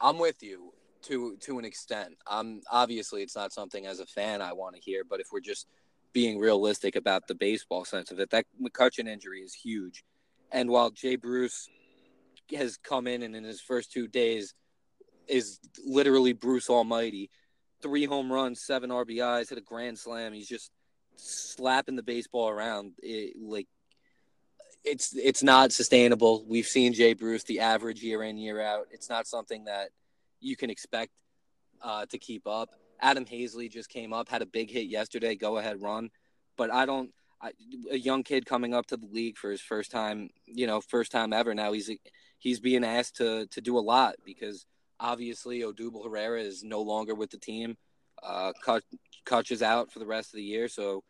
I'm with you to to an extent. Um, obviously, it's not something as a fan I want to hear, but if we're just being realistic about the baseball sense of it, that McCutchen injury is huge. And while Jay Bruce has come in and in his first two days is literally Bruce Almighty, three home runs, seven RBIs, hit a grand slam. He's just slapping the baseball around. It, like it's it's not sustainable. We've seen Jay Bruce the average year in year out. It's not something that you can expect uh, to keep up. Adam Haseley just came up, had a big hit yesterday, go ahead run, but I don't. I, a young kid coming up to the league for his first time, you know, first time ever. Now he's he's being asked to to do a lot because obviously Odubel Herrera is no longer with the team. Uh, Kutch, is out for the rest of the year, so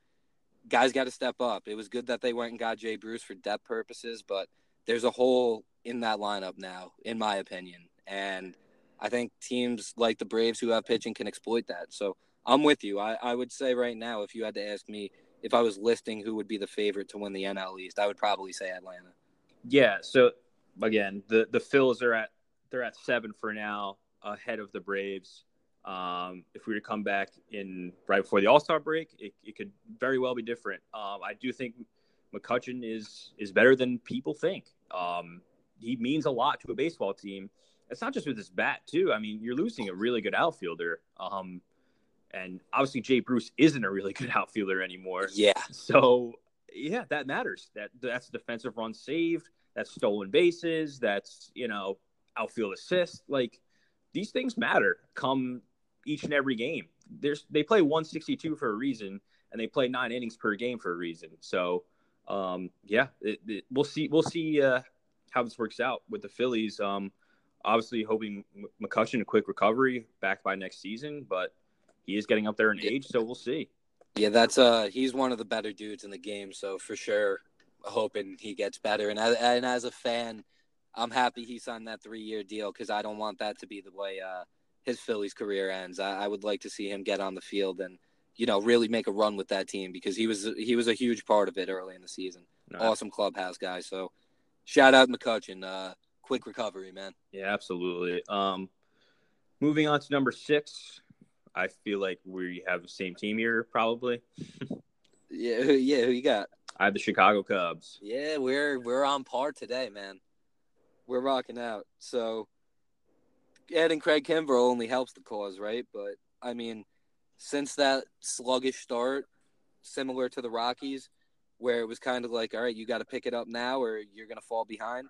guys got to step up. It was good that they went and got Jay Bruce for depth purposes, but there's a hole in that lineup now, in my opinion. And I think teams like the Braves who have pitching can exploit that. So I'm with you. I, I would say right now, if you had to ask me if I was listing who would be the favorite to win the NL East, I would probably say Atlanta. Yeah. So again, the the Phils are at they're at seven for now, ahead of the Braves. Um, if we were to come back in right before the All Star break, it, it could very well be different. Um, I do think McCutchen is is better than people think. Um, he means a lot to a baseball team. It's not just with his bat too. I mean, you're losing a really good outfielder. Um, and obviously Jay Bruce isn't a really good outfielder anymore. Yeah. So yeah, that matters. That that's defensive run saved. That's stolen bases. That's you know outfield assist. Like these things matter. Come each and every game. There's they play 162 for a reason, and they play nine innings per game for a reason. So um, yeah, it, it, we'll see. We'll see uh, how this works out with the Phillies. Um, obviously, hoping McCutchen a quick recovery back by next season, but he is getting up there in age, so we'll see. Yeah, that's uh he's one of the better dudes in the game, so for sure hoping he gets better and as, and as a fan, I'm happy he signed that 3-year deal cuz I don't want that to be the way uh his Phillies career ends. I, I would like to see him get on the field and you know really make a run with that team because he was he was a huge part of it early in the season. No, Awesome clubhouse guy. So shout out McCutchen. Uh quick recovery, man. Yeah, absolutely. Um, moving on to number six, I feel like we have the same team here, probably. Yeah, who- yeah, who you got? I have the Chicago Cubs. Yeah, we're we're on par today, man. we're rocking out. So adding Craig Kimbrel only helps the cause, right? But I mean, since that sluggish start, similar to the Rockies, where it was kind of like, all right, you got to pick it up now or you're going to fall behind.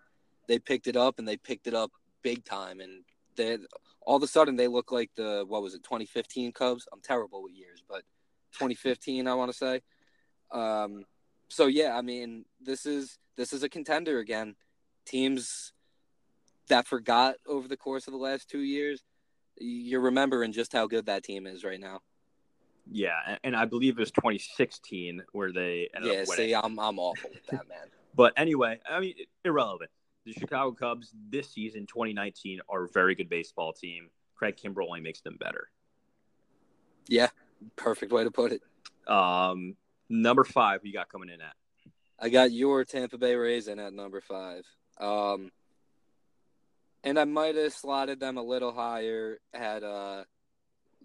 They picked it up and they picked it up big time. And they all of a sudden they look like the, what was it, 2015 Cubs? I'm terrible with years, but 2015, I want to say. Um, so yeah, I mean, this is, this is a contender again. Teams that forgot over the course of the last two years, you're remembering just how good that team is right now. Yeah, and I believe it was 2016 where they ended yeah, up winning. see, I'm I'm awful with that, man. but anyway, I mean, irrelevant. The Chicago Cubs this season, 2019, are a very good baseball team. Craig Kimbrel only makes them better. Yeah, perfect way to put it. Um, number five, you got coming in at? I got your Tampa Bay Rays in at number five. Um, and I might have slotted them a little higher had uh,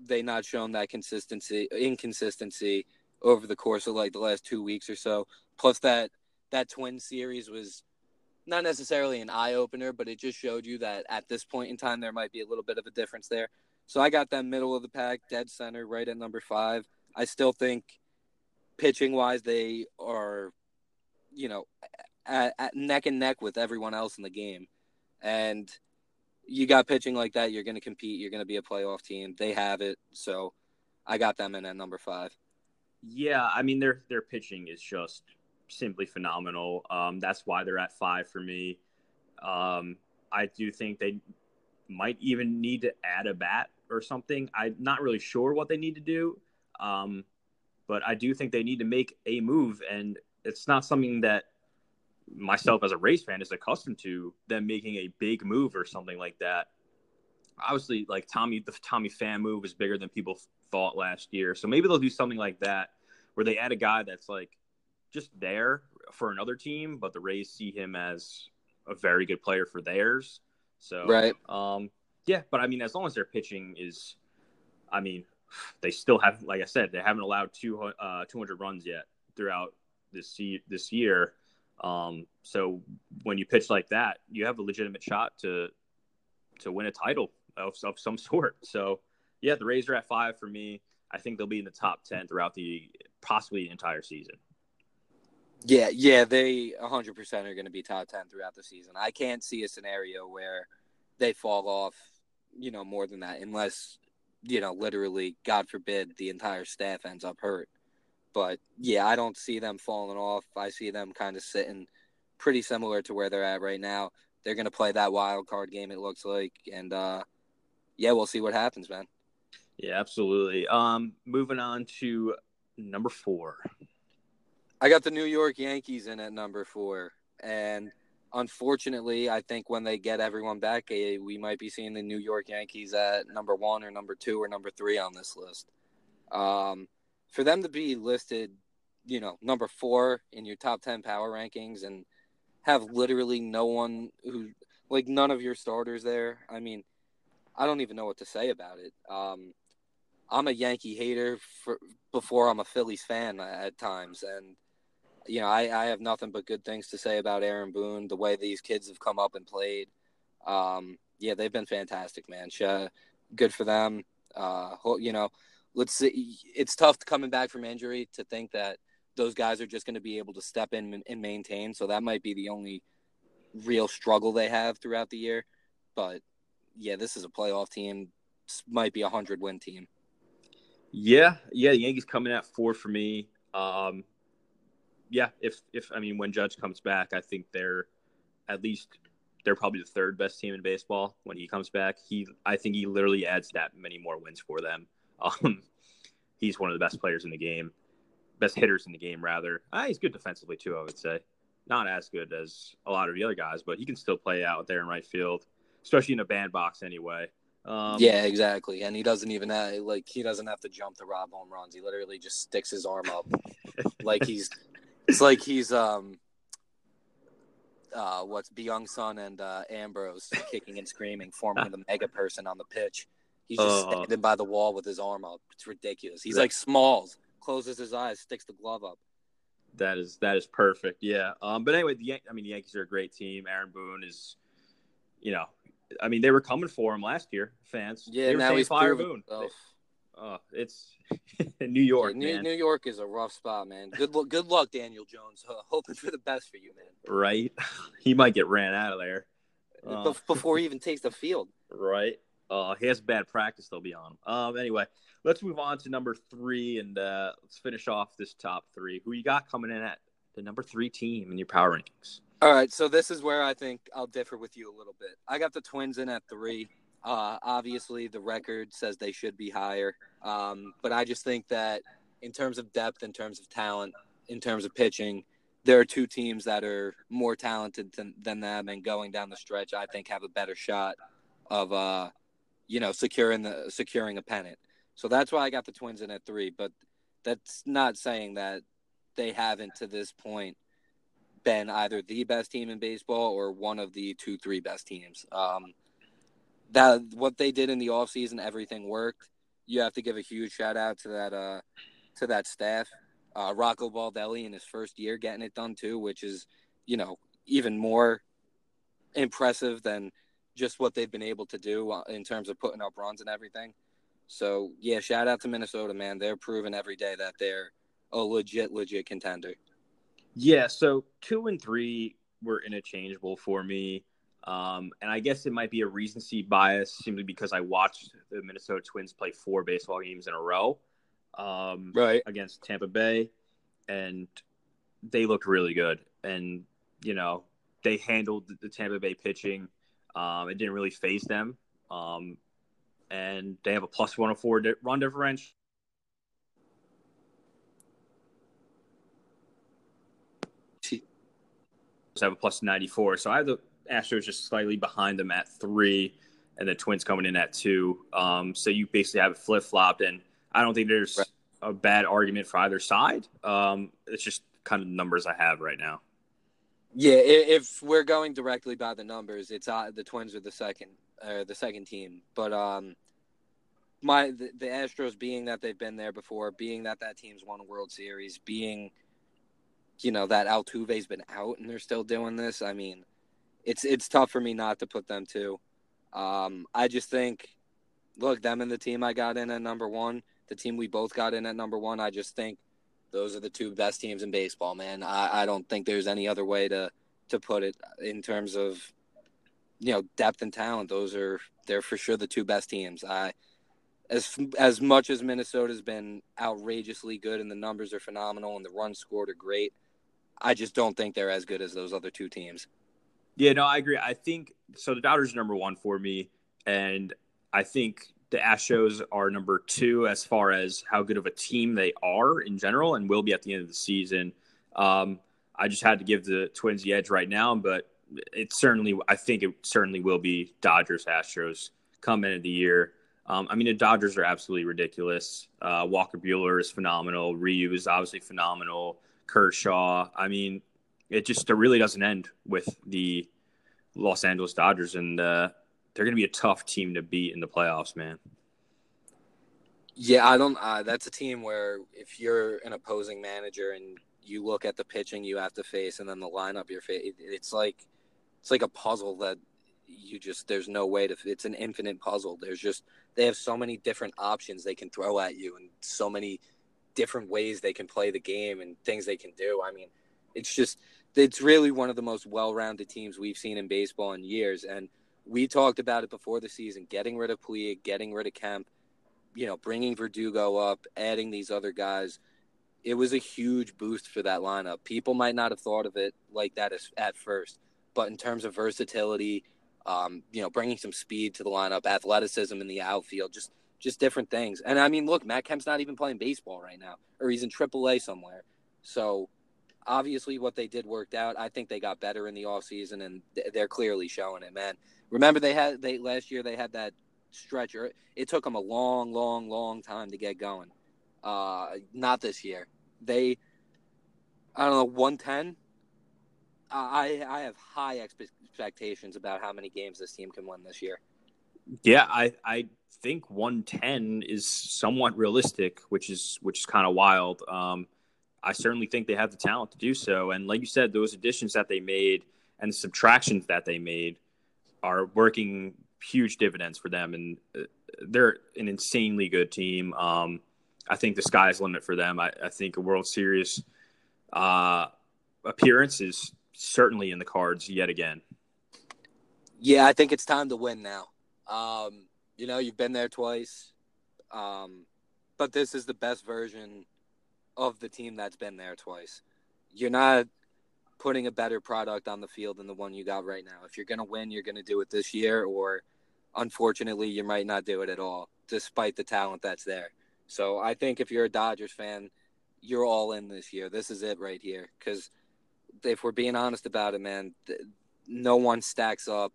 they not shown that consistency inconsistency over the course of like the last two weeks or so. Plus that that twin series was not necessarily an eye opener, but it just showed you that at this point in time there might be a little bit of a difference there. So I got them middle of the pack, dead center, right at number five. I still think pitching wise they are, you know, at, at neck and neck with everyone else in the game, and you got pitching like that, you're going to compete. You're going to be a playoff team. They have it, so I got them in at number five. Yeah, I mean their their pitching is just simply phenomenal. Um, that's why they're at five for me. Um, I do think they might even need to add a bat or something. I'm not really sure what they need to do, um, but I do think they need to make a move, and it's not something that myself as a Rays fan is accustomed to them making a big move or something like that. Obviously, like Tommy, the Tommy Pham move is bigger than people thought last year. So maybe they'll do something like that where they add a guy that's like just there for another team, but the Rays see him as a very good player for theirs. So, right. Um, yeah, but I mean, as long as their pitching is, I mean, they still have, like I said, they haven't allowed two, uh, 200 runs yet throughout this this year. Um, so when you pitch like that, you have a legitimate shot to to win a title of, of some sort. So yeah, the Rays are at five for me. I think they'll be in the top ten throughout the possibly the entire season. Yeah, yeah, they 100% are going to be top 10 throughout the season. I can't see a scenario where they fall off, you know, more than that unless, you know, literally god forbid the entire staff ends up hurt. But yeah, I don't see them falling off. I see them kind of sitting pretty similar to where they're at right now. They're going to play that wild card game, it looks like. And uh, yeah, we'll see what happens, man. Yeah, absolutely. Um, moving on to number four. I got the New York Yankees in at number four. And unfortunately, I think when they get everyone back, eh, we might be seeing the New York Yankees at number one or number two or number three on this list. Um, for them to be listed, you know, number four in your top 10 power rankings and have literally no one who, like, none of your starters there. I mean, I don't even know what to say about it. Um, I'm a Yankee hater for, before I'm a Phillies fan at times. And, you know, I, I have nothing but good things to say about Aaron Boone, the way these kids have come up and played. Um, yeah, they've been fantastic, man. Good for them. Uh, you know, let's see. It's tough coming back from injury to think that those guys are just going to be able to step in and maintain. So that might be the only real struggle they have throughout the year. But yeah, this is a playoff team. This might be a hundred win team. Yeah, yeah. The Yankees coming at four for me. Um, yeah, if if I mean when Judge comes back, I think they're at least they're probably the third best team in baseball when he comes back. He I think he literally adds that many more wins for them. Um, he's one of the best players in the game, best hitters in the game, rather. Ah, he's good defensively too, I would say. Not as good as a lot of the other guys, but he can still play out there in right field, especially in a bandbox anyway. Um, yeah, exactly. And he doesn't even have, like he doesn't have to jump to rob home runs. He literally just sticks his arm up, like he's. It's like he's um. Uh, what's Byung Sun and uh, Ambrose kicking and screaming, forming the mega person on the pitch. He's just uh, standing by the wall with his arm up. It's ridiculous. He's that, like Smalls, closes his eyes, sticks the glove up. That is that is perfect. Yeah. Um. But anyway, the I mean, the Yankees are a great team. Aaron Boone is you know, I mean, they were coming for him last year, fans. Yeah, they now he's fire Boone. Oh, it's New York, New, man. New York is a rough spot, man. Good luck, good luck, Daniel Jones. Uh, hoping for the best for you, man. Right? He might get ran out of there. Uh, Bef- before he even takes the field. right? Uh, he has bad practice. They'll be on him. Um. Anyway, let's move on to number three, and uh, let's finish off this top three. Who you got coming in at the number three team in your power rankings? All right, so this is where I think I'll differ with you a little bit. I got the Twins in at three. Uh, obviously, the record says they should be higher, um, but I just think that in terms of depth, in terms of talent, in terms of pitching, there are two teams that are more talented than, than them, and going down the stretch, I think have a better shot of, uh, you know, securing the securing a pennant. So that's why I got the Twins in at three. But that's not saying that they haven't to this point been either the best team in baseball or one of the two, three best teams. Um, that what they did in the offseason, everything worked. You have to give a huge shout out to that uh, to that staff. Uh, Rocco Baldelli in his first year getting it done too, which is you know even more impressive than just what they've been able to do uh, in terms of putting up runs and everything. So yeah, shout out to Minnesota, man. They're proving every day that they're a legit, legit contender. Yeah, so two and three were interchangeable for me. Um, and I guess it might be a recency bias simply because I watched the Minnesota Twins play four baseball games in a row um, Right. against Tampa Bay, and they looked really good. And, you know, they handled the Tampa Bay pitching. Um, it didn't really faze them. Um, and they have a plus 104 di- run differential. have a plus 94. So I have the Astros just slightly behind them at three, and the Twins coming in at two. Um, so you basically have it flip flopped, and I don't think there's Right. a bad argument for either side. Um, it's just kind of the numbers I have right now. Yeah, if we're going directly by the numbers, it's uh, the Twins are the second, uh, the second team. But um, my the, the Astros being that they've been there before, being that that team's won a World Series, being you know that Altuve's been out and they're still doing this. I mean, it's it's tough for me not to put them too. Um, I just think, look, them and the team I got in at number one, the team we both got in at number one. I just think those are the two best teams in baseball, man. I, I don't think there's any other way to to put it in terms of you know depth and talent. Those are they're for sure the two best teams. I as as much as Minnesota's been outrageously good and the numbers are phenomenal and the runs scored are great, I just don't think they're as good as those other two teams. Yeah, no, I agree. I think so. The Dodgers number one for me, and I think the Astros are number two as far as how good of a team they are in general, and will be at the end of the season. Um, I just had to give the Twins the edge right now, but it certainly, I think it certainly will be Dodgers Astros come end of the year. Um, I mean, the Dodgers are absolutely ridiculous. Uh, Walker Buehler is phenomenal. Ryu is obviously phenomenal. Kershaw. I mean, it just it really doesn't end with the Los Angeles Dodgers, and uh, they're going to be a tough team to beat in the playoffs, man. Yeah, I don't. Uh, that's a team where if you're an opposing manager and you look at the pitching you have to face and then the lineup you're facing, it's like it's like a puzzle that you just there's no way to. It's an infinite puzzle. There's just they have so many different options they can throw at you and so many different ways they can play the game and things they can do. I mean, it's just it's really one of the most well-rounded teams we've seen in baseball in years. And we talked about it before the season: getting rid of Puig, getting rid of Kemp you know, bringing Verdugo up, adding these other guys, it was a huge boost for that lineup. People might not have thought of it like that as, at first, but in terms of versatility, um, you know, bringing some speed to the lineup, athleticism in the outfield, just just different things. And I mean, look, Matt Kemp's not even playing baseball right now, or he's in AAA somewhere. So obviously, what they did worked out. I think they got better in the offseason, and they're clearly showing it, man. Remember, they had they last year they had that stretch. Or it took them a long, long, long time to get going. Uh, not this year. They, I don't know, one ten. I I have high expectations about how many games this team can win this year. Yeah, I I think 110 is somewhat realistic, which is which is kind of wild. Um, I certainly think they have the talent to do so, and like you said, those additions that they made and the subtractions that they made are working huge dividends for them, and uh, they're an insanely good team. Um, I think the sky's the limit for them. I, I think a World Series uh, appearance is certainly in the cards yet again. Yeah, I think it's time to win now. Um, you know, you've been there twice, um, but this is the best version of the team that's been there twice. You're not putting a better product on the field than the one you got right now. If you're going to win, you're going to do it this year, or unfortunately, you might not do it at all, despite the talent that's there. So I think if you're a Dodgers fan, you're all in this year. This is it right here. Because if we're being honest about it, man, no one stacks up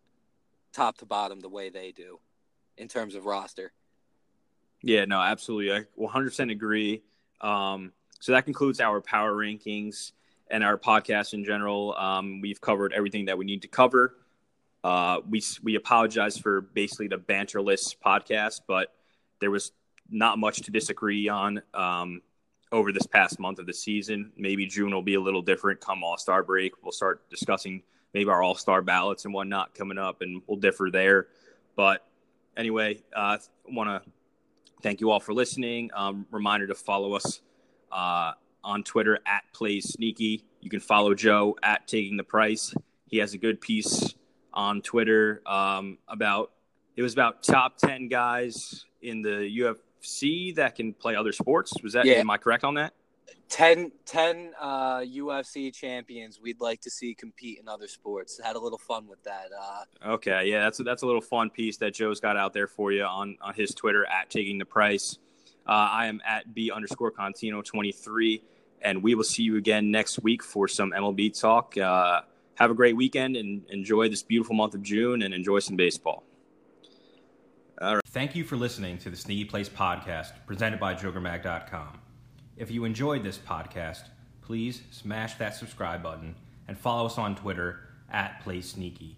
top to bottom the way they do in terms of roster. Yeah, no, absolutely. I 100% agree. Um, so that concludes our power rankings and our podcast in general. Um, we've covered everything that we need to cover. Uh, we we apologize for basically the banterless podcast, but there was not much to disagree on um, over this past month of the season. Maybe June will be a little different come All Star break. We'll start discussing maybe our All Star ballots and whatnot coming up, and we'll differ there. But anyway, I uh, want to thank you all for listening. Um, reminder to follow us uh, on Twitter at Plays Sneaky. You can follow Joe at Taking the Price. He has a good piece on Twitter um, about it was about top ten guys in the UFC that can play other sports. Was that? Yeah. Am I correct on that? 10, 10 uh, UFC champions we'd like to see compete in other sports. Had a little fun with that. Uh, okay, yeah, that's a, that's a little fun piece that Joe's got out there for you on on his Twitter at taking the price. Uh, I am at b underscore Contino twenty three, and we will see you again next week for some MLB talk. Uh, have a great weekend and enjoy this beautiful month of June and enjoy some baseball. All right. Thank you for listening to the Sneaky Place podcast presented by JokerMag.com. If you enjoyed this podcast, please smash that subscribe button and follow us on Twitter at PlaySneaky.